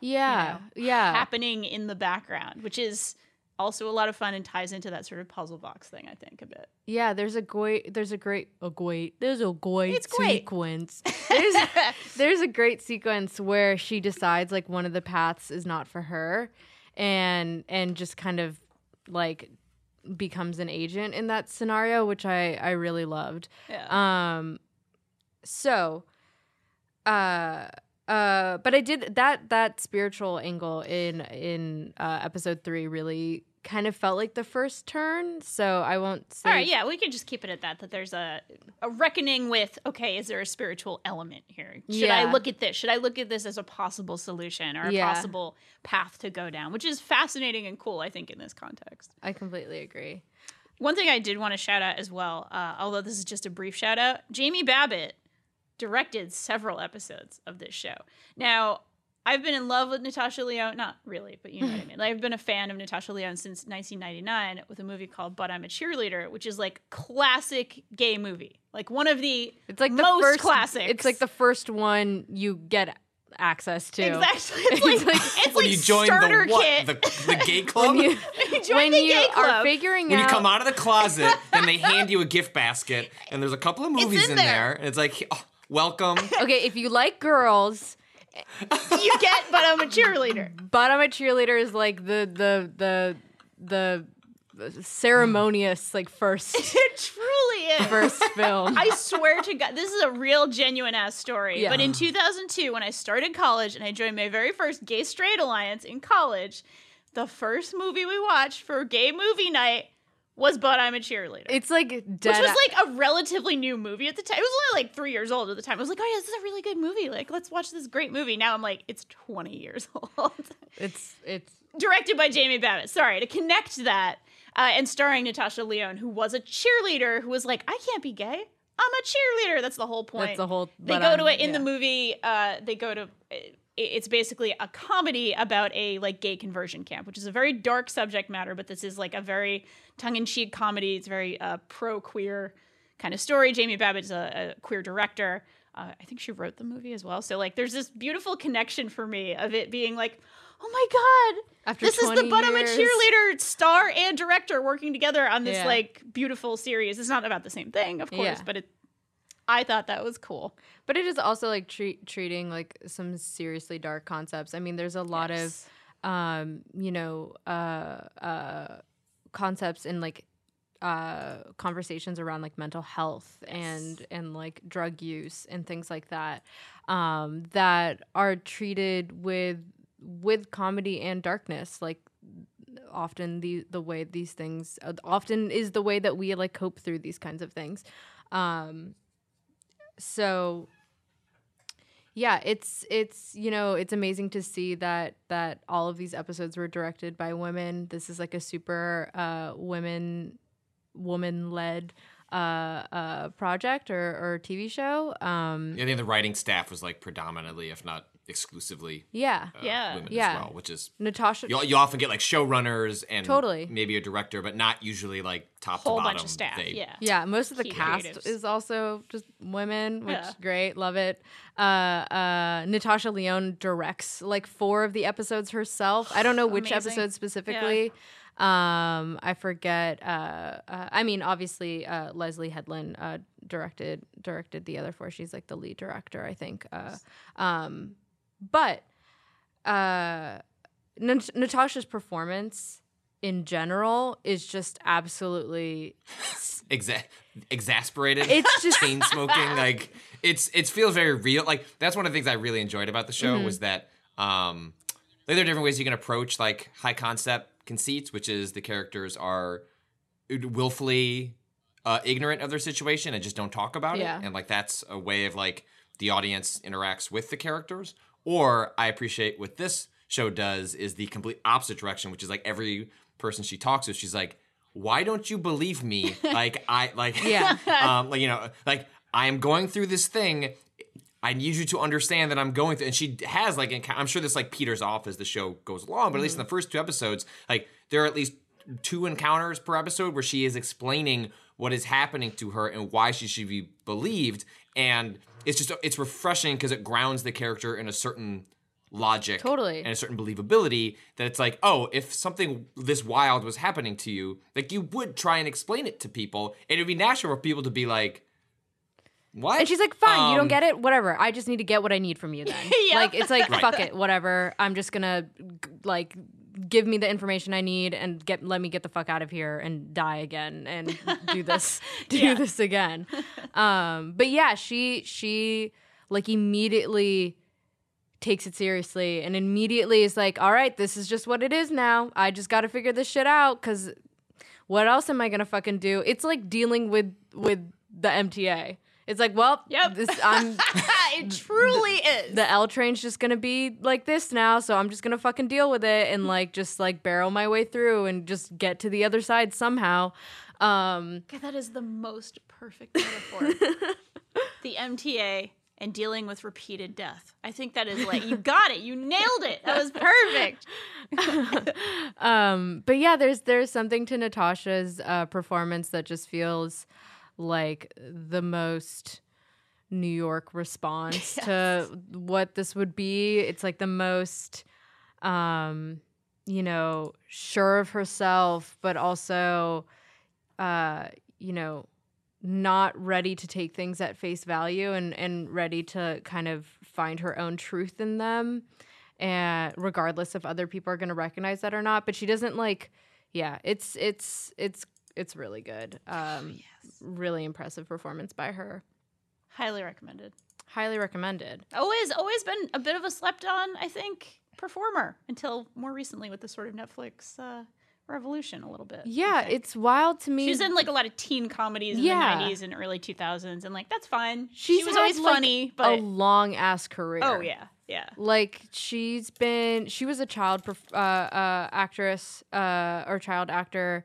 yeah yeah happening in the background, which is also a lot of fun and ties into that sort of puzzle box thing, I think, a bit. Yeah, there's a great there's a great a great there's a great It's great. sequence. There's there's a great sequence where she decides like one of the paths is not for her and and just kind of like becomes an agent in that scenario, which I I really loved. Yeah. Um so uh uh but I did that that spiritual angle in in uh episode 3 really kind of felt like the first turn, so I won't say All right, yeah, we can just keep it at that. That there's a a reckoning with okay, is there a spiritual element here? Should I look at this? Should I look at this as a possible solution or a Yeah. possible path to go down? Which is fascinating and cool, I think, in this context. I completely agree. One thing I did want to shout out as well, uh, although this is just a brief shout out, Jamie Babbitt directed several episodes of this show. Now, I've been in love with Natasha Lyonne, not really, but you know what I mean. Like, I've been a fan of Natasha Lyonne since 1999 with a movie called But I'm a Cheerleader, which is like classic gay movie. Like one of the It's like the most first classics. It's like the first one you get access to. Exactly. It's like, it's when like you join starter the what? kit. The, the gay club? When you, You join when the you gay are club. figuring when you come out of the closet, then they hand you a gift basket, and there's a couple of movies in in, there. there. and it's like, oh, welcome. Okay, if you like girls, you get, but I'm a cheerleader. but I'm a cheerleader is like the the the the ceremonious like first It truly is. first film. I swear to God, this is a real genuine ass story. Yeah. But in 2002, when I started college and I joined my very first gay straight alliance in college, the first movie we watched for gay movie night was But I'm a Cheerleader. It's like which was like a relatively new movie at the time. It was only like three years old at the time. I was like, oh yeah, this is a really good movie. Like, let's watch this great movie. Now I'm like, it's 20 years old. it's it's Directed by Jamie Babbitt. Sorry, to connect that. Uh, and starring Natasha Lyonne, who was a cheerleader, who was like, I can't be gay. I'm a cheerleader. That's the whole point. that's the whole. They go I'm- to it in the movie. Uh, they go to. It- It's basically a comedy about a like gay conversion camp, which is a very dark subject matter. But this is like a very tongue-in-cheek comedy. It's very uh, pro-queer kind of story. Jamie Babbitt's a, a queer director. Uh, I think she wrote the movie as well. So like, there's this beautiful connection for me of it being like, oh my god, After this is the 20 But I'm a cheerleader star and director working together on this Yeah. like beautiful series. It's not about the same thing, of course, Yeah. but it. I thought that was cool. But it is also like treat, treating like some seriously dark concepts. I mean, there's a lot Yes. of, um, you know, uh, uh, concepts and like uh, conversations around like mental health and and like drug use and things like that um, that are treated with with comedy and darkness. Like often the the way these things uh, often is the way that we like cope through these kinds of things. Um, so yeah it's it's you know it's amazing to see that that all of these episodes were directed by women. This is like a super uh women woman led uh uh project or or tv show. Um I think the writing staff was like predominantly, if not exclusively, yeah uh, Yeah. women Yeah. as well, which is natasha you, you often get like showrunners and Totally. maybe a director, but not usually like top Whole to bottom. bunch of staff. They- yeah. yeah most of the Key cast creatives. is also just women which Yeah. great love it uh uh natasha lyonne directs like four of the episodes herself i don't know which Amazing. episode specifically um i forget uh, uh i mean obviously uh leslye headland uh directed directed the other four she's like the lead director i think uh um but uh Nat- natasha's performance in general is just absolutely Exa- exasperated. It's just- chain smoking. like it's it feels very real. Like that's one of the things I really enjoyed about the show Mm-hmm. was that um like there are different ways you can approach like high concept conceits, which is the characters are willfully uh, ignorant of their situation and just don't talk about Yeah. it, and like that's a way of like the audience interacts with the characters. Or I appreciate what this show does is the complete opposite direction, which is like every person she talks to, she's like, "Why don't you believe me? Like I like Yeah. um, like you know, like I am going through this thing. I need you to understand that I'm going through. And she has like, I'm sure this like peters off as the show goes along, but at least in the first two episodes, like there are at least two encounters per episode where she is explaining what is happening to her and why she should be believed. And it's just it's refreshing because it grounds the character in a certain logic Totally. and a certain believability that it's like oh if something this wild was happening to you like you would try and explain it to people and it would be natural for people to be like what And she's like, fine, you don't Um, get it, whatever. I just need to get what I need from you then. Yeah. Like it's like Right. fuck it, whatever. I'm just gonna like give me the information I need and get let me get the fuck out of here and die again and do this do Yeah. this again. Um but yeah, she she like immediately takes it seriously and immediately is like, all right, this is just what it is now. I just got to figure this shit out because what else am I gonna fucking do? It's like dealing with with the MTA. It's like, well, Yep. this I'm it truly is. the L train's just gonna be like this now, so I'm just gonna fucking deal with it and like just like barrel my way through and just get to the other side somehow. Um, God, that is the most perfect metaphor. the MTA and dealing with repeated death. I think that is like you got it. You nailed it. That was perfect. um, but yeah, there's there's something to Natasha's uh, performance that just feels like the most New York response to what this would be. It's like the most, um, you know, sure of herself, but also, uh, you know, not ready to take things at face value and and ready to kind of find her own truth in them and regardless if other people are going to recognize that or not. But she doesn't like yeah it's it's it's it's really good. Um really impressive performance by her Highly recommended. highly recommended Always, always been a bit of a slept on, I think, performer until more recently with the sort of Netflix uh, revolution a little bit. Yeah it's wild to me She's in like a lot of teen comedies in Yeah. the 90s and early 2000s, and like that's fine. She's she was always like, funny, but a long ass career oh yeah, yeah. like she's been she was a child perf- uh, uh, actress uh, or child actor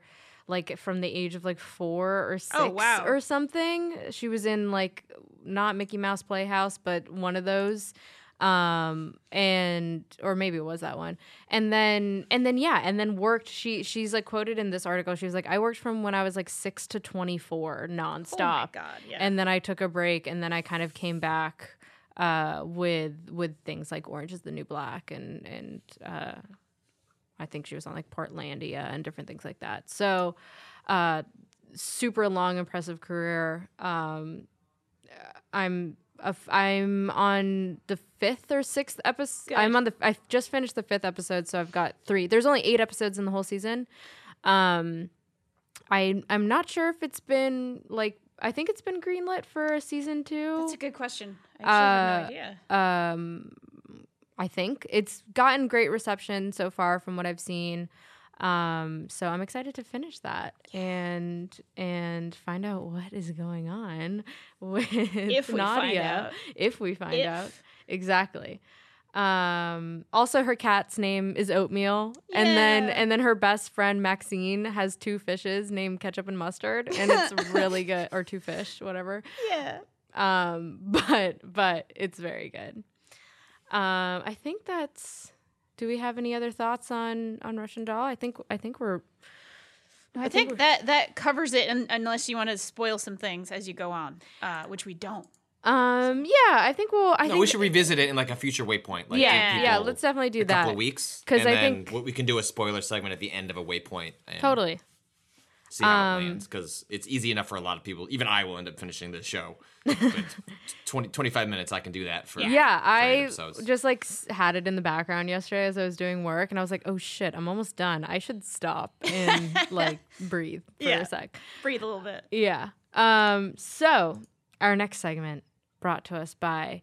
like from the age of like four or six Oh, wow. or something. She was in like not mickey mouse playhouse but one of those. Um and or maybe it was that one. And then and then yeah and then worked. She she's like quoted in this article. She was like i worked from when i was like 6 to 24 nonstop. Oh my god, yeah. and then I took a break, and then I kind of came back uh, with with things like Orange is the New Black, and and uh, I think she was on like Portlandia and different things like that. So, uh, super long, impressive career. Um, I'm a f- I'm on the fifth or sixth episode. Good. I'm on the. I just finished the fifth episode, so I've got three. There's only eight episodes in the whole season. Um, I I'm not sure if it's been like I think it's been greenlit for a season two. That's a good question. I actually have no Uh, idea. um, I think it's gotten great reception so far from what I've seen. Um, so I'm excited to finish that and and find out what is going on with If we find Nadia. out. If we find If. out. Exactly. Um, also her cat's name is Oatmeal. And then and then her best friend Maxine has two fishes named Ketchup and Mustard. And it's really good. Or two fish, whatever yeah. um but but it's very good um i think that's do we have any other thoughts on on russian doll i think i think we're I think that that covers it, un- unless you want to spoil some things as you go on, uh, which we don't. um yeah i think we'll i no, think we should revisit it in like a future waypoint. Like yeah yeah let's definitely do a that couple of weeks 'Cause and I then think- what we can do a spoiler segment at the end of a waypoint. And totally See how Um, it lands because it's easy enough for a lot of people. Even I will end up finishing the show. But 20, 25 minutes, I can do that for yeah for i episodes. just like had it in the background yesterday as i was doing work and i was like oh shit i'm almost done i should stop and like breathe for Yeah. a sec Breathe a little bit. Yeah. Um, so our next segment brought to us by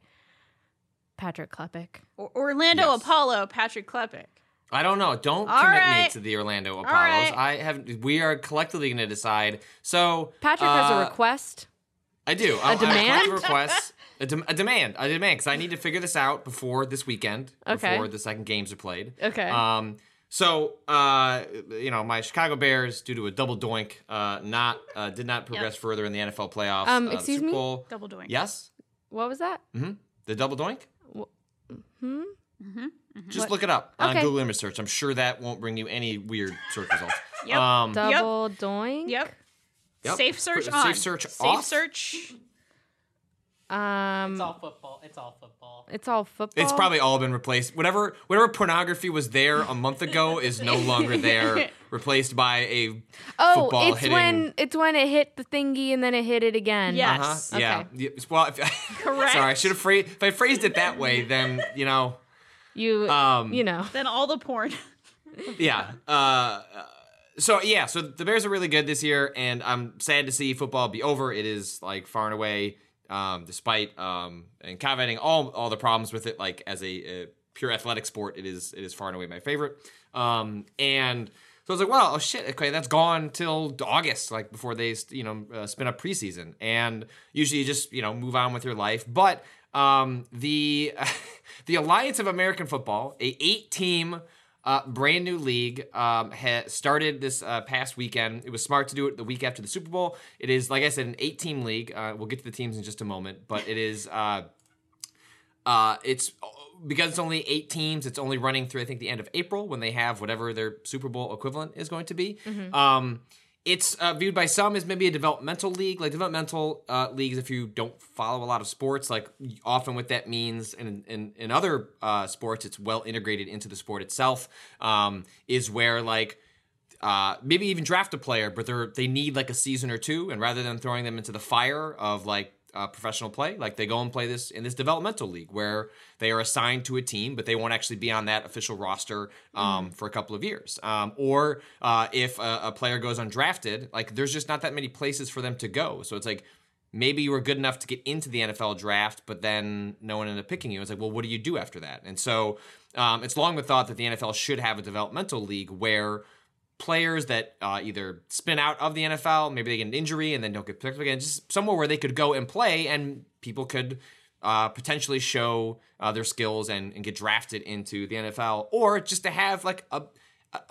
Patrick Klepek. O- Orlando Yes. Apollo, Patrick Klepek. I don't know. Don't All commit me to the Orlando Apollos. right. I have. We are collectively going to decide. So Patrick has a uh, request. I do. I- I have demand? collective request. A, dem- a demand. A demand because I need to figure this out before this weekend. Okay. Before the second games are played. Okay. Um. So, uh, you know, my Chicago Bears, due to a double doink, uh, not uh, did not progress further in the NFL playoffs. Um, uh, excuse me? Double doink. Yes. What was that? Hmm. The double doink. Hmm? Just What? look it up on Okay. Google image search. I'm sure that won't bring you any weird search results. Yep. Um, Double doink. Yep. Yep. Safe search Safe on. search Safe off. search. Um, It's all football. It's all football. it's all football. It's probably all been replaced. Whatever whatever pornography was there a month ago is no longer there. replaced by a oh, football it's hitting. when it's when it hit the thingy and then it hit it again. Yes. uh-huh, yeah. Okay. yeah. Well, if, Correct. sorry, I should have phrased. If I phrased it that way, then you know, You um, you know. Then all the porn. yeah. Uh, uh, so yeah, so the Bears are really good this year, and I'm sad to see football be over. It is like far and away, um, despite um, and caveating all all the problems with it, like as a, a pure athletic sport, it is it is far and away my favorite. Um, and so I was like, well, oh shit, okay, that's gone till August, like before they you know uh, spin up preseason, and usually you just you know move on with your life, but um, the the Alliance of American Football, a eight team uh, brand new league um, ha- started this uh, past weekend. It was smart to do it the week after the Super Bowl. It is, like I said, an eight-team league. Uh, we'll get to the teams in just a moment, but it is uh, uh, it's because it's only eight teams. It's only running through I think the end of April when they have whatever their Super Bowl equivalent is going to be. Um, it's uh, viewed by some as maybe a developmental league. Like developmental uh, leagues, if you don't follow a lot of sports, like often what that means, and in, in other uh, sports, it's well integrated into the sport itself. Um, is where like uh, maybe even draft a player, but they're they need like a season or two, and rather than throwing them into the fire of like uh, professional play, like they go and play this in this developmental league where they are assigned to a team, but they won't actually be on that official roster um, for a couple of years. Um, or uh, if a, a player goes undrafted, like there's just not that many places for them to go. So it's like maybe you were good enough to get into the NFL draft, but then no one ended up picking you. It's like, well, what do you do after that? And so um, it's long been thought that the NFL should have a developmental league where players that uh, either spin out of the NFL, maybe they get an injury and then don't get picked up again, just somewhere where they could go and play and people could uh, potentially show uh, their skills and, and get drafted into the NFL, or just to have like a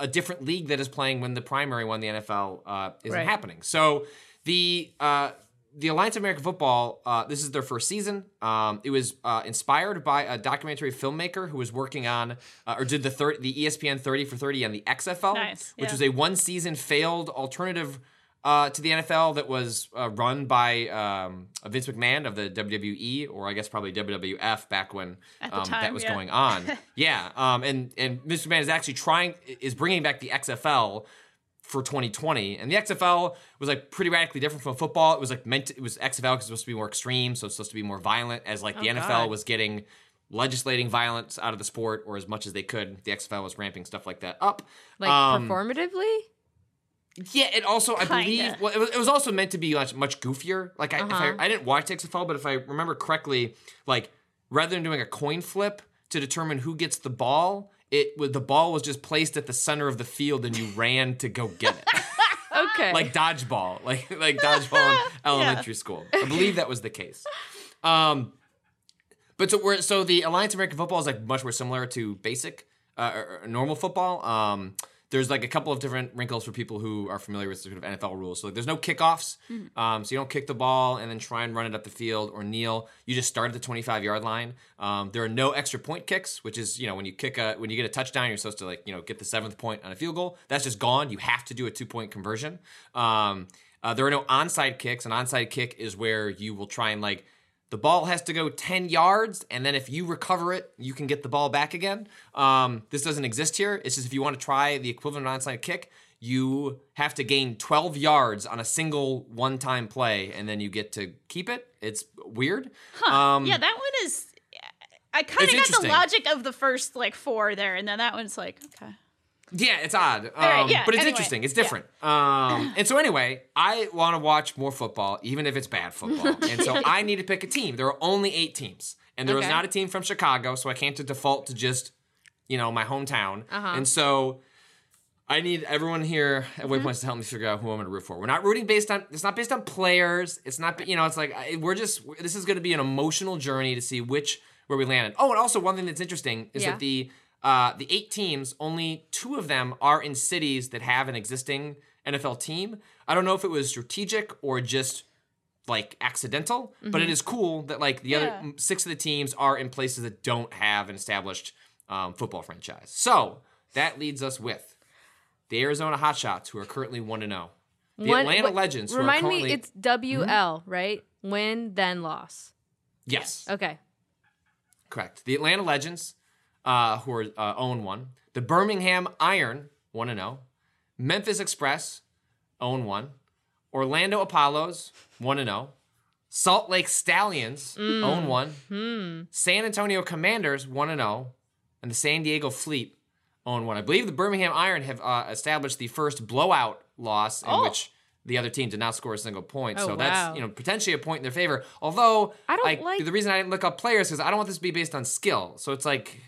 a different league that is playing when the primary one, the NFL, uh, isn't Right. happening. So the uh, the Alliance of American Football, uh, this is their first season. Um, it was uh, inspired by a documentary filmmaker who was working on uh, or did the thir- the ESPN 30 for 30 on the XFL, Nice, which yeah. was a one season failed alternative uh, to the NFL that was uh, run by um, Vince McMahon of the WWE, or I guess probably WWF back when um, that was yeah. going on. yeah, um, and and Vince McMahon is actually trying is bringing back the XFL for 2020, and the XFL was like pretty radically different from football. It was like meant to, it was XFL because it's supposed to be more extreme, so it's supposed to be more violent. As like the Oh, NFL God. was getting legislating violence out of the sport, or as much as they could, the XFL was ramping stuff like that up. Like Um, performatively? yeah, it also I Kinda. believe well, it was, it was also meant to be much much goofier. Like I, Uh-huh. I I didn't watch XFL, but if I remember correctly, like rather than doing a coin flip to determine who gets the ball, it was the ball was just placed at the center of the field and you ran to go get it, Okay. like dodgeball, like like dodgeball in elementary school. I believe that was the case. Um, but so we're so the Alliance American Football is like much more similar to basic uh, or, or normal football. Um, there's like a couple of different wrinkles for people who are familiar with sort of NFL rules. So like, there's no kickoffs, um, so you don't kick the ball and then try and run it up the field or kneel. You just start at the 25 yard line. Um, there are no extra point kicks, which is you know when you kick a when you get a touchdown, you're supposed to like you know get the seventh point on a field goal. That's just gone. You have to do a two point conversion. Um, uh, there are no onside kicks. An onside kick is where you will try and like the ball has to go 10 yards, and then if you recover it, you can get the ball back again. Um, this doesn't exist here. It's just if you want to try the equivalent of an onside kick, you have to gain 12 yards on a single one time play, and then you get to keep it. It's weird. Um, yeah, that one is. I kind of got the logic of the first like four there, and then that one's like okay. Yeah, it's odd. Um, right, yeah, but it's anyway, interesting. It's yeah. different. Um, and so anyway, I want to watch more football, even if it's bad football. and so I need to pick a team. There are only eight teams, and there was not a team from Chicago, so I can't to default to just, you know, my hometown. Uh-huh. And so I need everyone here at Mm-hmm. Waypoints to help me figure out who I'm going to root for. We're not rooting based on. It's not based on players. It's not. You know. It's like we're just. This is going to be an emotional journey to see which where we landed. Oh, and also one thing that's interesting is Yeah. that the uh, the eight teams, only two of them are in cities that have an existing NFL team. I don't know if it was strategic or just like accidental, but it is cool that like the Yeah. other six of the teams are in places that don't have an established um, football franchise. So that leads us with the Arizona Hotshots, who are currently one to zero. The One- Atlanta what- Legends, who Remind currently me, it's WL, right? Win, then loss. yes, Okay. Correct. The Atlanta Legends, uh, who are uh, own one. The Birmingham Iron, one and zero. Memphis Express, own one. Orlando Apollos, one and zero. Salt Lake Stallions, own one. San Antonio Commanders, one and zero. And the San Diego Fleet, own one. I believe the Birmingham Iron have uh, established the first blowout loss in Oh. which the other team did not score a single point. Oh, so wow. that's you know potentially a point in their favor. Although I don't like- the reason I didn't look up players is because I don't want this to be based on skill. So it's like I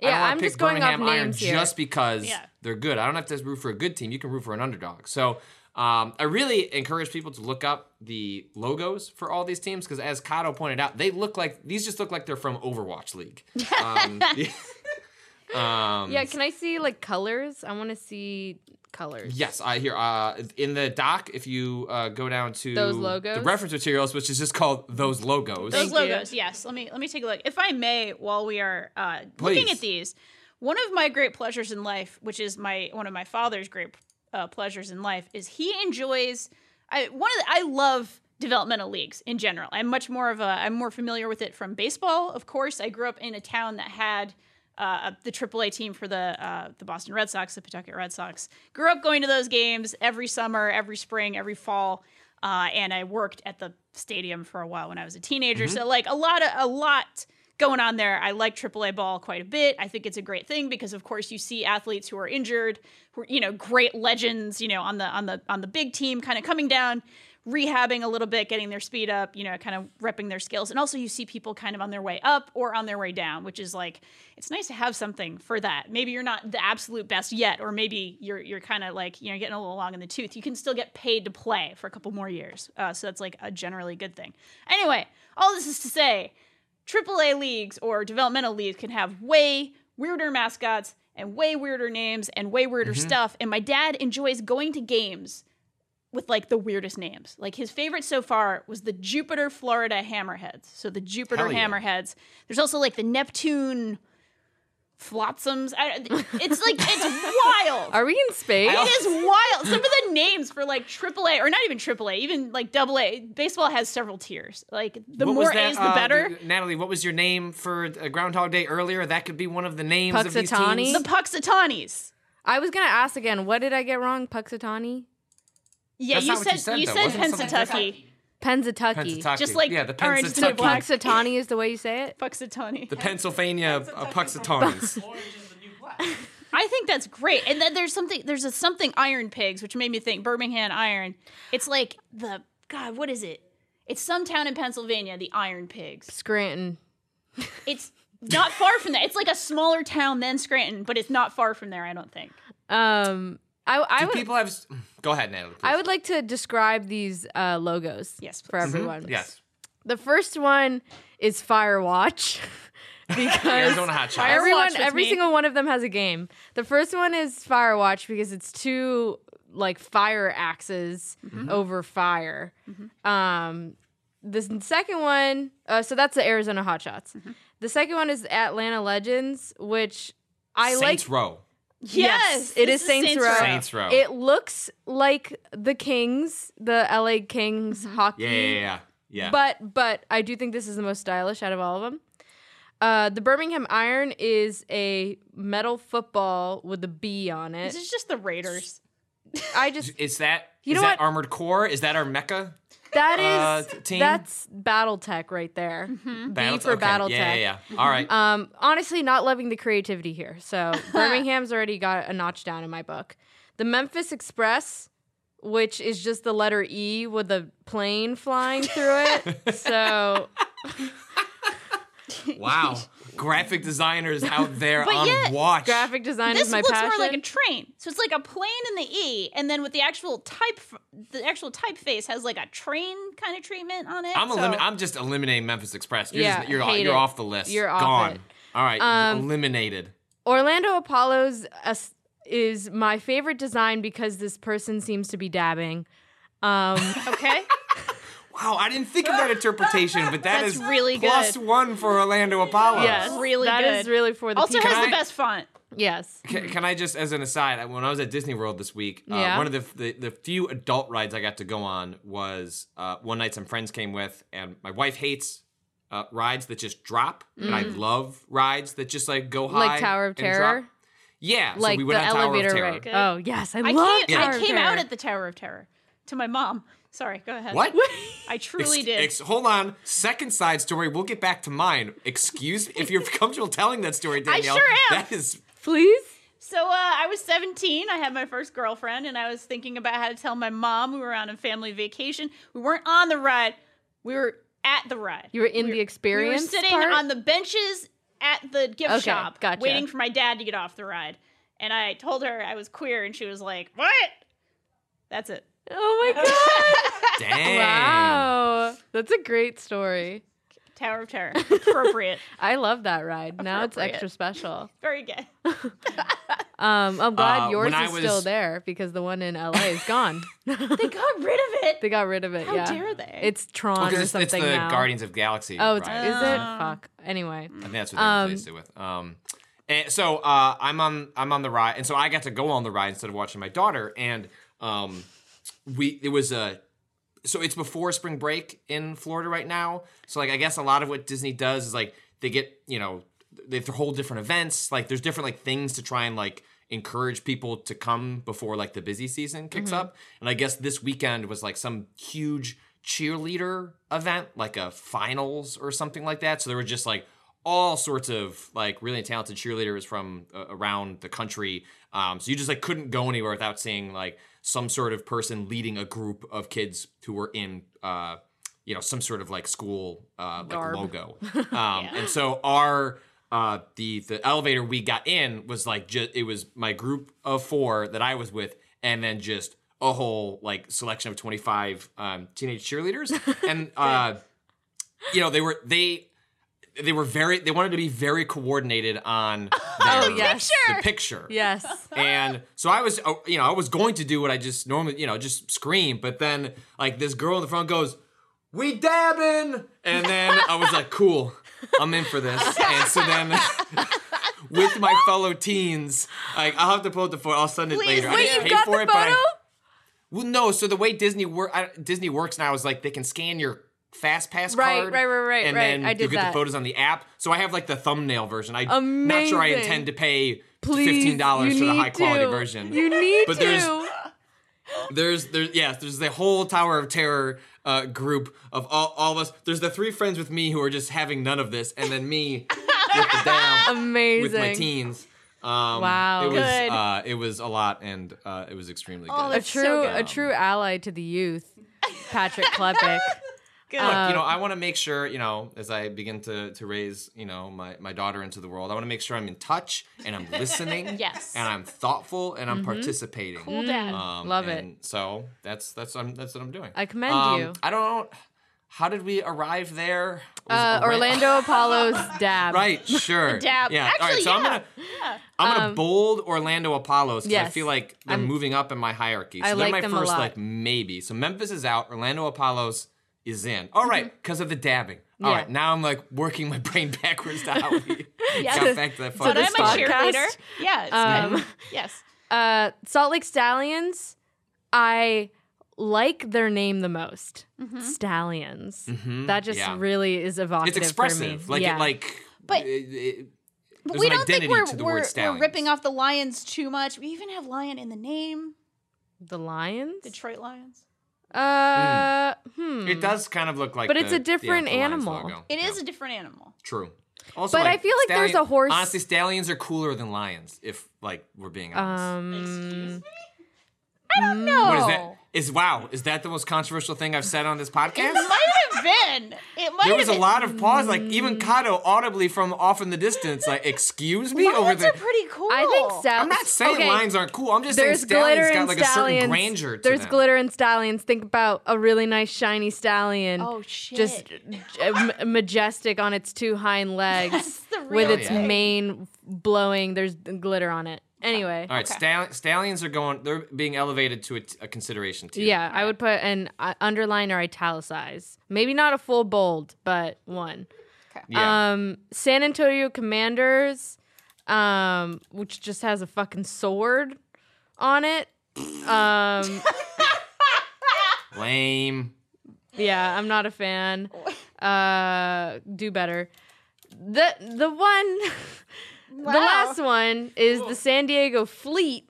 Yeah, I'm pick just going off Birmingham Iron names here. just because Yeah. they're good. I don't have to root for a good team. You can root for an underdog. So um, I really encourage people to look up the logos for all these teams because, as Kato pointed out, they look like these just look like they're from Overwatch League. Um, um, Yeah, can I see like colors? I want to see colors. Yes, I hear. Uh, in the doc, if you uh, go down to Those logos, the reference materials, which is just called those logos. Those Thank you. logos, yes. Let me let me take a look. If I may, while we are uh, looking at these, one of my great pleasures in life, which is my one of my father's great uh, pleasures in life, is he enjoys. I one of the, I love developmental leagues in general. I'm much more of a I'm more familiar with it from baseball. Of course, I grew up in a town that had. Uh, the AAA team for the uh, the Boston Red Sox, the Pawtucket Red Sox. Grew up going to those games every summer, every spring, every fall, uh, and I worked at the stadium for a while when I was a teenager. So like a lot of a lot going on there. I like AAA ball quite a bit. I think it's a great thing because of course you see athletes who are injured, who are, you know, great legends, you know, on the on the on the big team kind of coming down, rehabbing a little bit, getting their speed up, you know, kind of repping their skills. And also you see people kind of on their way up or on their way down, which is like it's nice to have something for that. Maybe you're not the absolute best yet or maybe you're you're kind of like, you know, getting a little long in the tooth. You can still get paid to play for a couple more years. Uh, so that's like a generally good thing. Anyway, all this is to say AAA leagues or developmental leagues can have way weirder mascots and way weirder names and way weirder stuff. And my dad enjoys going to games with like the weirdest names. Like his favorite so far was the Jupiter, Florida Hammerheads. So the Jupiter yeah. Hammerheads. There's also like the Neptune Flotsams. I, it's like it's wild. Are we in space? It is wild. Some of the names for like AAA or not even AAA, even like AA. Baseball has several tiers. Like the What more A's, the uh, better. Natalie, what was your name for Groundhog Day earlier? That could be one of the names of these Punxsutawney? teams. The Puxatanis. I was gonna ask again. What did I get wrong? Punxsutawney, Yeah, That's you not what said you said, you though. said Wasn't it something Pennsatucky. Pennsatucky. Pennsatucky. Just like yeah, the orange to Pennsatucky. black. Punxsutawney is the way you say it. Punxsutawney. The Pennsylvania uh, Punxsutawneys. Orange is the new black. I think that's great. And then there's something there's a something Iron Pigs, which made me think Birmingham Iron. It's like the God, what is it? It's some town in Pennsylvania, the Iron Pigs. Scranton. It's not far from that. It's like a smaller town than Scranton, but it's not far from there, I don't think. Um, I I Do would people have? Go ahead, Natalie. please. I would like to describe these uh, logos. Yes, for please. everyone. Yes. The first one is Firewatch because Arizona Hot Shots. everyone, every me. single one of them has a game. The first one is Firewatch because it's two like fire axes Mm-hmm. over fire. Um, the second one, uh, so that's the Arizona Hotshots. Mm-hmm. The second one is Atlanta Legends, which I like Saints like. Row. Yes, it this is Saints Row. Saints Row. It looks like the Kings, the LA Kings hockey. yeah, yeah, yeah. Yeah. But but I do think this is the most stylish out of all of them. Uh, the Birmingham Iron is a metal football with a B on it. This is just the Raiders. I just is that You is know that what? Armored Core? Is that our mecha? That uh, is t- team? that's BattleTech right there. B Battle- for okay. BattleTech. Yeah, yeah, yeah. All right. Um, honestly, not loving the creativity here. So Birmingham's already got a notch down in my book. The Memphis Express, which is just the letter E with a plane flying through it. so wow. Graphic designers out there But on yet, watch. graphic design This is my looks passion. more like a train. So it's like a plane in the E, and then with the actual type, the actual typeface has like a train kind of treatment on it. I'm so- elimi- I'm just eliminating Memphis Express. You're, Yeah, just, you're, hate you're it. off the list. You're off Gone. it. All right. Um, eliminated. Orlando Apollo's as- is my favorite design because this person seems to be dabbing. Um, okay. Wow, I didn't think of that interpretation, but that That's is really plus good. one for Orlando Apollo. yes, Really that is good. really for the Also people. has Can the best font. yes. Can, can I just, as an aside, I- when I was at Disney World this week, uh, Yeah. one of the, the the few adult rides I got to go on was uh, one night some friends came with, and my wife hates uh, rides that just drop, and I love rides that just like go high, Mm. Like Tower of and Terror? drop. Yeah, so Like we went the on Tower of elevator Terror. ride. Oh yes, I, I love came, Tower I of came out at the Tower of Terror to my mom. Sorry, go ahead. What? I truly Ex- did. ex- hold on. Second side story. We'll get back to mine. Excuse me. if you're comfortable telling that story, Danielle. I sure am. That is Please. So uh, I was 17. I had my first girlfriend, and I was thinking about how to tell my mom we were on a family vacation. We weren't on the ride. We were at the ride. You were in We the We experience. were sitting part? on the benches at the gift Okay, shop, gotcha. waiting for my dad to get off the ride. And I told her I was queer, and she was like, "What?" That's it. Oh my god! dang. wow, that's a great story. Tower of Terror. Appropriate. I love that ride. Now it's extra special. Very good. Um, I'm glad Uh, yours when I is still there because the one in LA is gone. They got rid of it. they got rid of it. How yeah. dare they? It's Tron Because or it's, it's the now. Guardians of Galaxy. Oh, it's, ride. is it? Uh. Fuck. Anyway. I think that's what they Um, replaced it with. Um, and so uh, I'm on I'm on the ride, and so I got to go on the ride instead of watching my daughter. And um, we it was a so it's before spring break in Florida right now. So like I guess a lot of what Disney does is like they get you know they hold different events. Like there's different like things to try and like encourage people to come before like the busy season kicks up. And I guess this weekend was like some huge cheerleader event, like a finals or something like that. So there were just like all sorts of like really talented cheerleaders from uh, around the country. Um, so you just like couldn't go anywhere without seeing like some sort of person leading a group of kids who were in uh, you know some sort of like school uh, like Garb. logo. Um, And so our uh, the the elevator we got in was like just it was my group of four that I was with, and then just a whole like selection of twenty five um, teenage cheerleaders, and uh, you know they were they they were very they wanted to be very coordinated on oh, their, Oh, yes. the picture Yes. and so I was, oh, you know, I was going to do what I just normally, you know, just scream. But then, like, this girl in the front goes, "We dabbing," and then I was like, "Cool, I'm in for this." And so then, with my fellow teens, like, I'll have to pull up the photo. I'll send it Please, later. I didn't pay got for the it, but I- well, no. So the way Disney work, I, Disney works now is like they can scan your fast pass Right, card, right, right, right, and right. then I you get that. the photos on the app. So I have like the thumbnail version. I'm not sure I intend to pay Please. fifteen dollars for the need high quality version. You need But to. there's- There's there's yeah, there's the whole Tower of Terror uh, group of all, all of us. There's the three friends with me who are just having none of this, and then me with the down Amazing. with my teens. Um, Wow. it was Good. uh, it was a lot, and uh, it was extremely Oh, good. a that's so true good. a true ally to the youth, Patrick Klepek. Good. Look, Uh, you know, I want to make sure, you know, as I begin to to raise, you know, my my daughter into the world, I want to make sure I'm in touch and I'm listening, Yes. and I'm thoughtful and I'm participating. cool dad. Um, Love it. So that's that's um, that's what I'm doing. I commend Um, you. I don't know. How did we arrive there? Uh, Orlando Apollo's dab. Right, sure. Dab. Yeah. All right. Actually, So I'm gonna I'm gonna Um, bold Orlando Apollos because I feel like they're I'm- moving up in my hierarchy. So I they're like my them a first lot. like maybe. So Memphis is out. Orlando Apollos is in. All right, because of the dabbing. All Mm-hmm. Yeah. right, now I'm like working my brain backwards to how we Yes. got back to that but fun. I'm a cheerleader. Yeah. Um. Yes. Uh, Salt Lake Stallions. I like their name the most. Stallions. That just Mm-hmm. yeah. really is evocative It's expressive. for me. Like yeah. it like But- it, it, But there's we an don't think we're to the we're, word we're ripping off the Lions too much. We even have lion in the name. the Lions. Detroit Lions. Uh, hmm. It does kind of look like But it's a different yeah, animal. It is Yeah. a different animal. True. Also, But I feel like there's a horse- Honestly, stallions are cooler than lions. If like we're being honest. Um, I don't know. what is that? Is wow? Is that the most controversial thing I've said on this podcast? It might have been. It might There have was a been. lot of pause. Like even Kato audibly from off in the distance, like "Excuse me" over Lions there. are pretty cool. I think stal- I'm not saying okay, lions aren't cool. I'm just There's saying glitter stallions and got like a certain stallions. grandeur to. There's them. glitter and stallions. Think about a really nice shiny stallion. Oh shit. Just uh, m- majestic on its two hind legs That's the with its thing. mane blowing. There's glitter on it. Anyway, All right, stall- stallions are going. They're being elevated to a, t- a consideration tier. yeah, I would put an uh, underline or italicize. Maybe not a full bold, but one. Okay. Yeah. Um, San Antonio Commanders, um, which just has a fucking sword on it. Um, Lame. yeah, I'm not a fan. Uh, do better. The the one, the last one is the San Diego Fleet,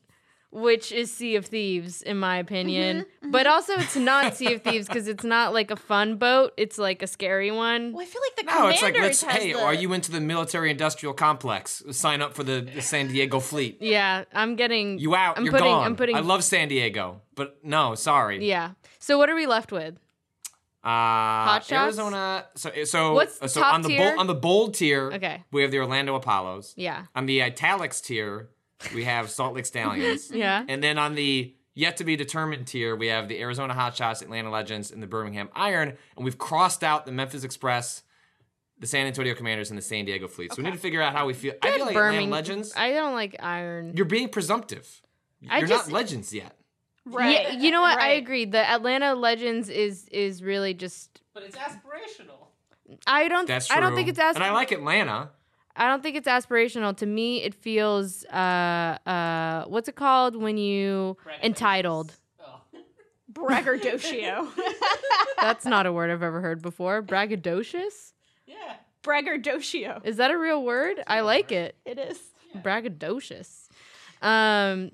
which is Sea of Thieves, in my opinion. Mm-hmm, mm-hmm. But also, it's not Sea of Thieves because it's not like a fun boat. It's like a scary one. Well, I feel like the No, it's like let's. has Hey, the, are you into the military-industrial complex? Sign up for the, the San Diego Fleet. Yeah, I'm getting You out? I'm you're putting. gone. I'm putting. I love San Diego, but no, sorry. Yeah. So what are we left with? Uh, Hot shots? Arizona. So so What's so top on the tier? bold on the bold tier. Okay. We have the Orlando Apollos. Yeah. On the italics tier, we have Salt Lake Stallions. Yeah. And then on the yet to be determined tier, we have the Arizona Hotshots, Atlanta Legends, and the Birmingham Iron. And we've crossed out the Memphis Express, the San Antonio Commanders and the San Diego Fleet. So we need to figure out how we feel. I feel like Birmingham Atlanta Legends. I don't like Iron. you're being presumptive. You're I just- not legends yet. Right. Yeah, you know what? I Right. agree. The Atlanta Legends is is really just. But it's aspirational. I don't. That's true. I don't think it's as. And I like Atlanta. I don't think it's aspirational. To me, it feels. Uh, uh, what's it called when you entitled? Oh. Braggadocio. That's not a word I've ever heard before. Braggadocious. Yeah. Braggadocio. Is that a real word? I like it. It is. braggadocious. Um,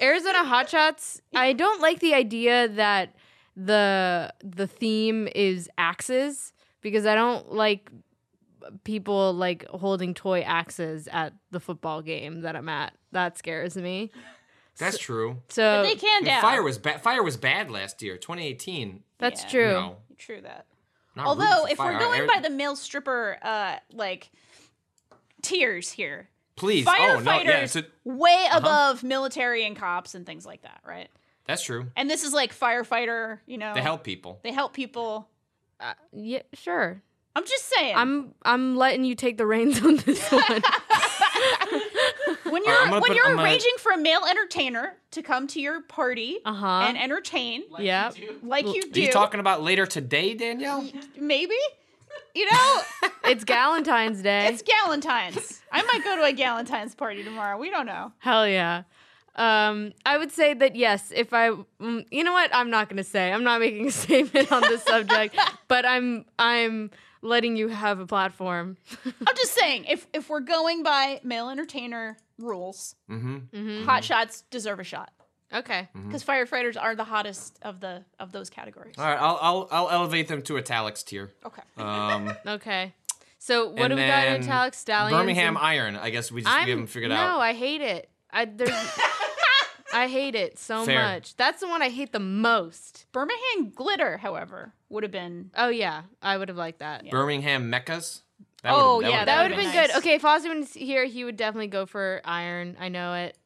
Arizona Hotshots. I don't like the idea that the the theme is axes because I don't like people like holding toy axes at the football game that I'm at. That scares me. That's true. So They can And down. Fire was bad. Fire was bad last year, 2018. that's Yeah. true. You know, True that. not Although, rooting for if we're going Ari- by the male stripper, uh, like tiers here, please, firefighters oh no, yeah, so way above military and cops and things like that, right? that's true. And this is like firefighter, you know, They help people. they help people. Uh, yeah, sure. I'm just saying. I'm I'm letting you take the reins on this one. when you're right, when put- you're I'm gonna- arranging for a male entertainer to come to your party Uh huh. and entertain, Like Yeah. you do. like you Are you talking about later today, Danielle? maybe. You know, It's Galentine's Day. it's Galentine's. I might go to a Galentine's party tomorrow. We don't know. Hell yeah. Um, I would say that yes. If I, mm, you know what, I'm not going to say. I'm not making a statement on this subject, but I'm I'm letting you have a platform. I'm just saying, if if we're going by male entertainer rules, Mm-hmm. hot shots deserve a shot Okay. because firefighters are the hottest of the of those categories. All right, I'll, I'll I'll elevate them to italics tier. Okay. Um, Okay. So what do we got in then Italic Stallions? Birmingham and- Iron. I guess we just I'm, we haven't figured no, out. No, I hate it. I there's. I hate it so Fair. much. That's the one I hate the most. Birmingham glitter, however, would have been. Oh yeah, I would have liked that. Birmingham Mechas. Oh, would've- yeah, That would have been been good. Okay, if Ozzy was here, he would definitely go for Iron. I know it,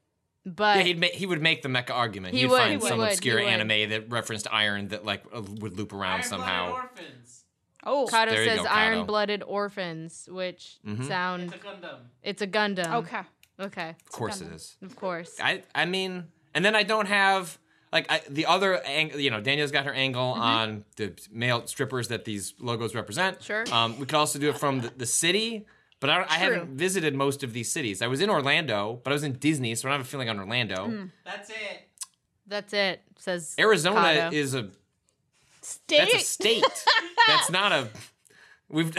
but Yeah, he'd ma- he would make the mecha argument. He He'd would, find he some would, he obscure would. anime that referenced iron that like uh, would loop around Iron-blooded somehow. Orphans. Oh, Kato There you says go, Kato. iron-blooded orphans, which Mhm. sound It's a Gundam. it's a Gundam. okay. Okay. Of course it is. Of course. I I mean, and then I don't have like I, the other angle. You know, Danielle's got her angle on the male strippers that these logos represent. Mm-hmm. Sure. Um, we could also do it from the, the city, but I, I haven't visited most of these cities. I was in Orlando, but I was in Disney, so I don't have a feeling on Orlando. Mm. That's it. That's it. Says Arizona Kato. is a State. that's a state. that's not a we've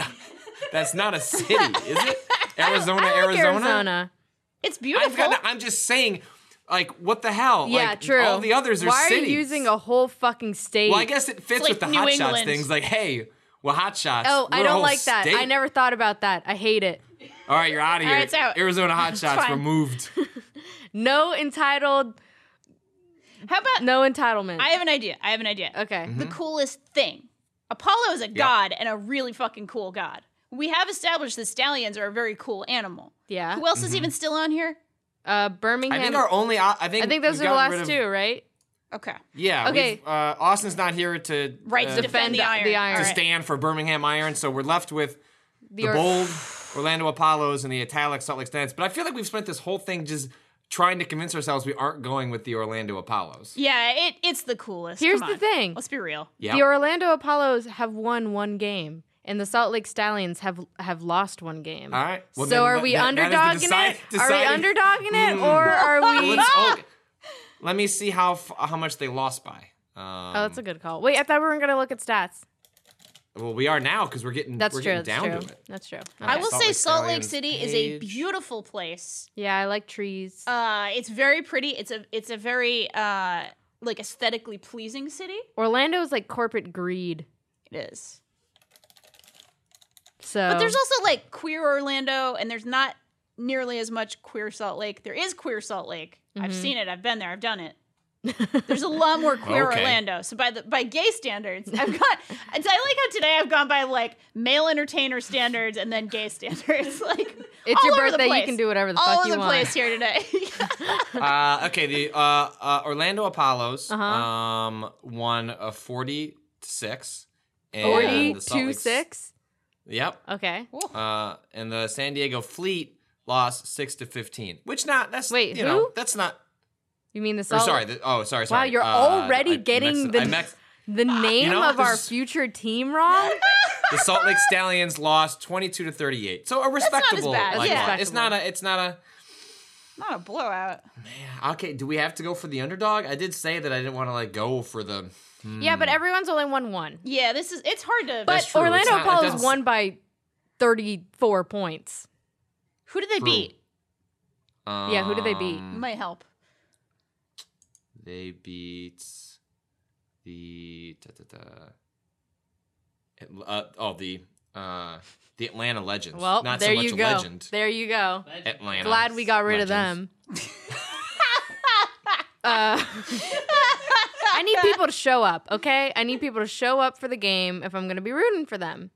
that's not a city, is it? Arizona, I like Arizona. Arizona. it's I've beautiful. got, I'm just saying, like, what the hell? Yeah, like, true. All the others are Why cities. Why are you using a whole fucking state? Well, I guess it fits like with the New hot shots things. Like, hey, well, hot shots. Oh, we're I a don't whole like that. state. I never thought about that. I hate it. All right, you're out of here. right, it's out. Arizona hot shots removed. No entitled. How about? No entitlement. I have an idea. I have an idea. okay. Mm-hmm. The coolest thing. Apollo is a god and a really fucking cool god. We have established that stallions are a very cool animal. Yeah. Who else is even still on here? Uh, Birmingham. I think our only. I think. I think those are the last of- two, right? Okay. Yeah. Okay. Uh, Austin's not here to Right, uh, to defend the the- iron. the iron. to stand for Birmingham Iron. So we're left with the, or- bold Orlando Apollos and the italic Salt Lake Stance. But I feel like we've spent this whole thing just trying to convince ourselves we aren't going with the Orlando Apollos. Yeah, it, it's the coolest. Here's Come the on. thing. Let's be real. Yeah. The Orlando Apollos have won one game, and the Salt Lake Stallions have have lost one game. All right. Well, so then are that- we that- that is the underdogging it? Are we deciding- underdogging it, or are Well, we? let's- oh, let me see how f- how much they lost by. Um, Oh, that's a good call. Wait, I thought we were gonna look at stats. well, we are now because we're getting That's we're true. getting That's down true. to it. That's true. I will Salt say Lake Salt Lake Stallions City is a beautiful place. Yeah, I like trees. Uh, it's very pretty. It's a it's a very uh like aesthetically pleasing city. Orlando's like corporate greed. It is. So, But there's also like queer Orlando, and there's not nearly as much queer Salt Lake. There is queer Salt Lake. I've Mm-hmm. seen it. I've been there. I've done it. There's a lot more queer Okay. Orlando. So by the by gay standards, I've got. I like how today I've gone by like male entertainer standards and then gay standards. Like It's all your over the birthday, you can do whatever the all fuck over you the want. place here today. Uh, okay, the uh, uh, Orlando Apollos Uh-huh. um, won a forty to six. and Forty the Salt to Lake- six. Yep. Okay. Uh, and the San Diego Fleet lost six to fifteen. Which not that's Wait, you who? know that's not. You mean the Or sorry. The, oh, sorry. sorry. Wow, you're Uh, already I getting mexed- the I mexed- the name know, of our future team wrong. the Salt Lake Stallions lost twenty two to thirty eight. So a respectable. bad. like, Yeah. loss. It's not a. It's not a. Not a blowout. Man, Okay. Do we have to go for the underdog? I did say that I didn't want to like go for the. Yeah, but everyone's only won one. Yeah, this is it's hard to. But Orlando It's not- it Apollo's won by 34 points. Who did they True. beat? Yeah, who did they beat? Um, Might help. They beat the da, da, da. Uh, oh the uh the Atlanta Legends. Well, not there so much you a go. legend. There you go. Atlanta. Glad we got rid Legends. of them. uh, I need people to show up, okay? I need people to show up for the game if I'm going to be rooting for them.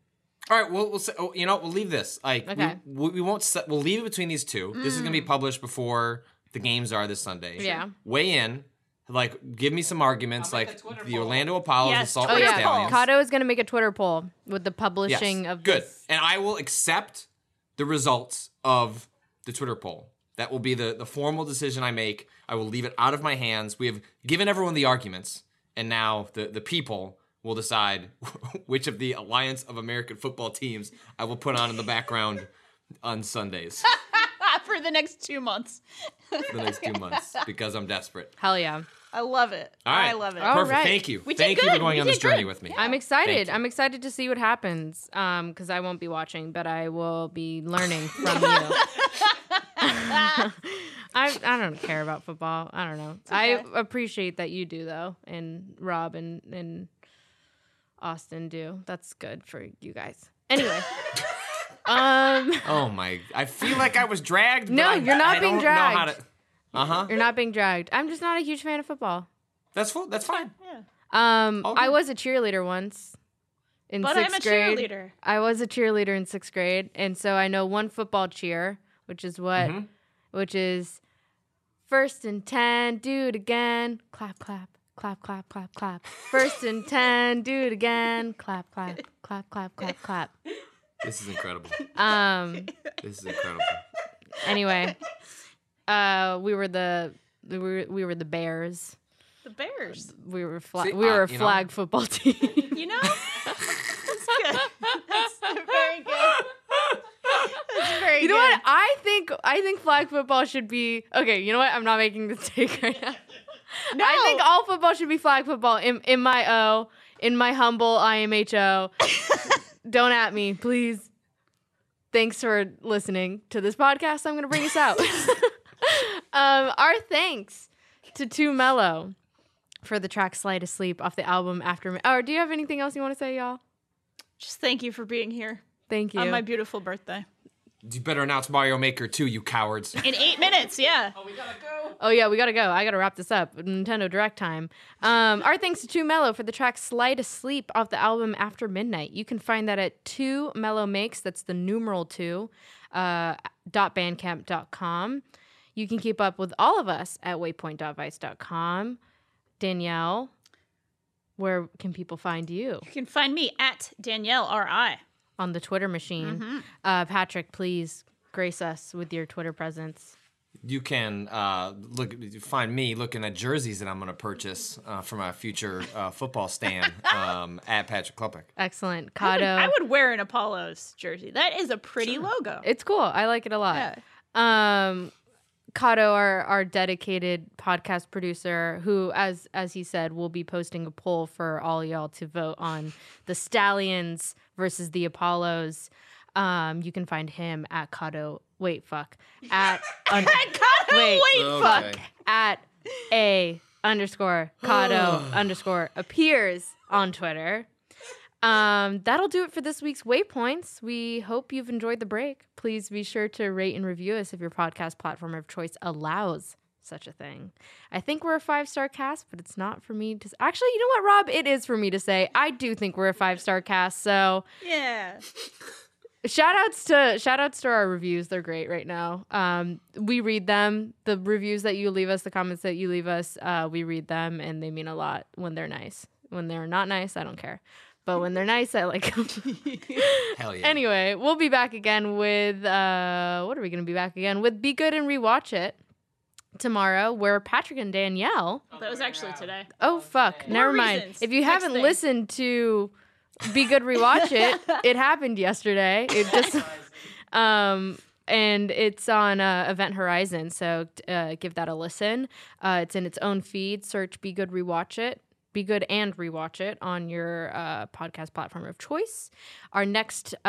All right, we'll, we'll say, oh, you know, we'll leave this. Like, Okay. we, we won't. Set, we'll leave it between these two. This is gonna be mm. published before the games are this Sunday. Yeah. Weigh in. Like, give me some arguments. I'll make Like a Twitter the poll. Orlando Apollos, Yes, the Salt Lake Twitter yeah. Stallions. Kato is going to make a Twitter poll with the Yes, publishing of good. this. And I will accept the results of the Twitter poll. That will be the, the formal decision I make. I will leave it out of my hands. We have given everyone the arguments, and now the, the people will decide which of the Alliance of American Football teams I will put on in the background on Sundays for the next two months. for the next two months because I'm desperate. Hell yeah. I love it. All right. I love it. All Perfect. right. Thank you. We did Thank you for going We on this did journey good. with me. I'm excited. I'm excited to see what happens. Um, because I won't be watching, but I will be learning from you. I I don't care about football. I don't know. I appreciate that you do though, and Rob and and Austin do. That's good for you guys. Anyway. um Oh my! I feel like I was dragged. No, but I, you're not I being don't know how dragged. Uh huh. you're not being dragged. I'm just not a huge fan of football. That's full. That's fine. Yeah. Um All I was a cheerleader once. In But I'm sixth a grade. cheerleader. I was a cheerleader in sixth grade, and so I know one football cheer, which is what, Mhm. which is first and ten, do it again, clap, clap, clap, clap, clap, clap. First and ten, do it again, clap, clap, clap, clap, clap, clap. This is incredible. Um. This is incredible. Anyway, uh, we were the we were we were the Bears. The Bears. We were fla- See, we uh, were a you know- flag football team. You know? That's good. That's very good. That's very You know good. what? I think I think flag football should be okay. You know what? I'm not making this take right now. No. I think all football should be flag football. In in my O, in my humble IMHO. Don't at me, please. Thanks for listening to this podcast. I'm gonna bring us out. um, our thanks to Two Mellow for the track "Slide Asleep" off the album After. Me- or do you have anything else you want to say, y'all? Just thank you for being here Thank you. on my beautiful birthday. You better announce Mario Maker 2, you cowards. In eight minutes, yeah. Oh, we gotta go. Oh yeah, we gotta go. I gotta wrap this up. Nintendo Direct time. Um, our thanks to Two Mellow for the track "Slide Asleep" off the album After Midnight. You can find that at Two Mellow Makes. That's the numeral two. Uh, dot bandcamp.com. You can keep up with all of us at waypoint.vice.com. Danielle, where can people find you You can find me at Danielle R.I. on the Twitter machine? Uh, Patrick, please grace us with your Twitter presence. You can uh, look find me looking at jerseys that I'm going to purchase uh, for my future uh, football stand um, at Patrick Klepek. Excellent, I would, Kato. I would wear an Apollo's jersey. That is a pretty logo. It's cool. I like it a lot. Yeah. Um Kato, our our dedicated podcast producer, who as as he said, will be posting a poll for all y'all to vote on the Stallions versus the Apollos. Um, you can find him at Kato. Wait, fuck. At un- wait, Okay. fuck. At a underscore Kato underscore appears on Twitter. Um, that'll do it for this week's Waypoints. We hope you've enjoyed the break. Please be sure to rate and review us if your podcast platform of choice allows such a thing. I think we're a five star cast, but it's not for me to. Actually, you know what, Rob? It is for me to say. I do think we're a five star cast. So Yeah. shout outs to shout outs to our reviews. They're great right now. Um, we read them. The reviews that you leave us, the comments that you leave us, uh, we read them, and they mean a lot when they're nice. When they're not nice, I don't care. But when they're nice, I like them. Hell yeah. anyway, we'll be back again with uh, what are we going to be back again with? Be good and rewatch it tomorrow, where Patrick and Danielle. That was actually today. Oh fuck! Never mind. reasons. If you Next haven't thing. listened to Be Good Rewatch It, it happened yesterday. It just um and it's on uh, Event Horizon, so uh, give that a listen. Uh, it's in its own feed. Search Be Good Rewatch It. Be good and rewatch it on your uh, podcast platform of choice. Our next uh,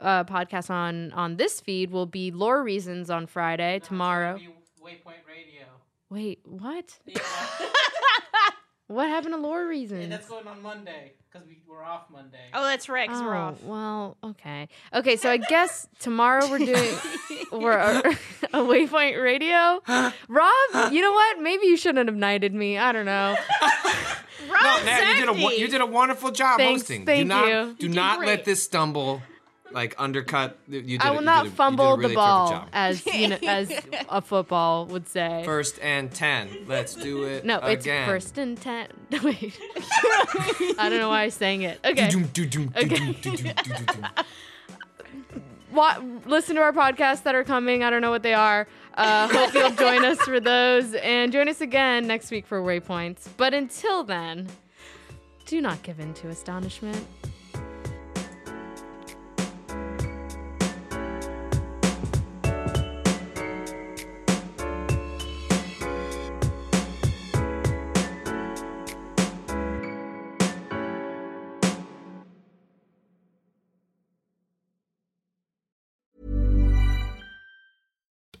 uh, podcast on on this feed will be Lore Reasons on Friday tomorrow. Waypoint Radio. Wait, what? What happened to Lore Reasons? that's going on Monday because we were off Monday. Oh, that's right. Because we're Oh, off. well, okay. Okay, so I guess tomorrow we're doing we're a, a Waypoint Radio. Rob, you know what? Maybe you shouldn't have knighted me. I don't know. Rob No, Nat, you did a you did a wonderful job Thanks, hosting. thank do not you. do did not great. let this stumble like undercut. You did I a- will you not did a- you did a fumble really the ball as you know as a football would say. First and ten. Let's do it. no, it's first and ten. Wait, I don't know why I sang it. Okay, Do-dum, do-dum, Okay. Wa- listen to our podcasts that are coming. I don't know what they are. Uh, hope you'll join us for those and join us again next week for Waypoints. But until then, do not give in to astonishment.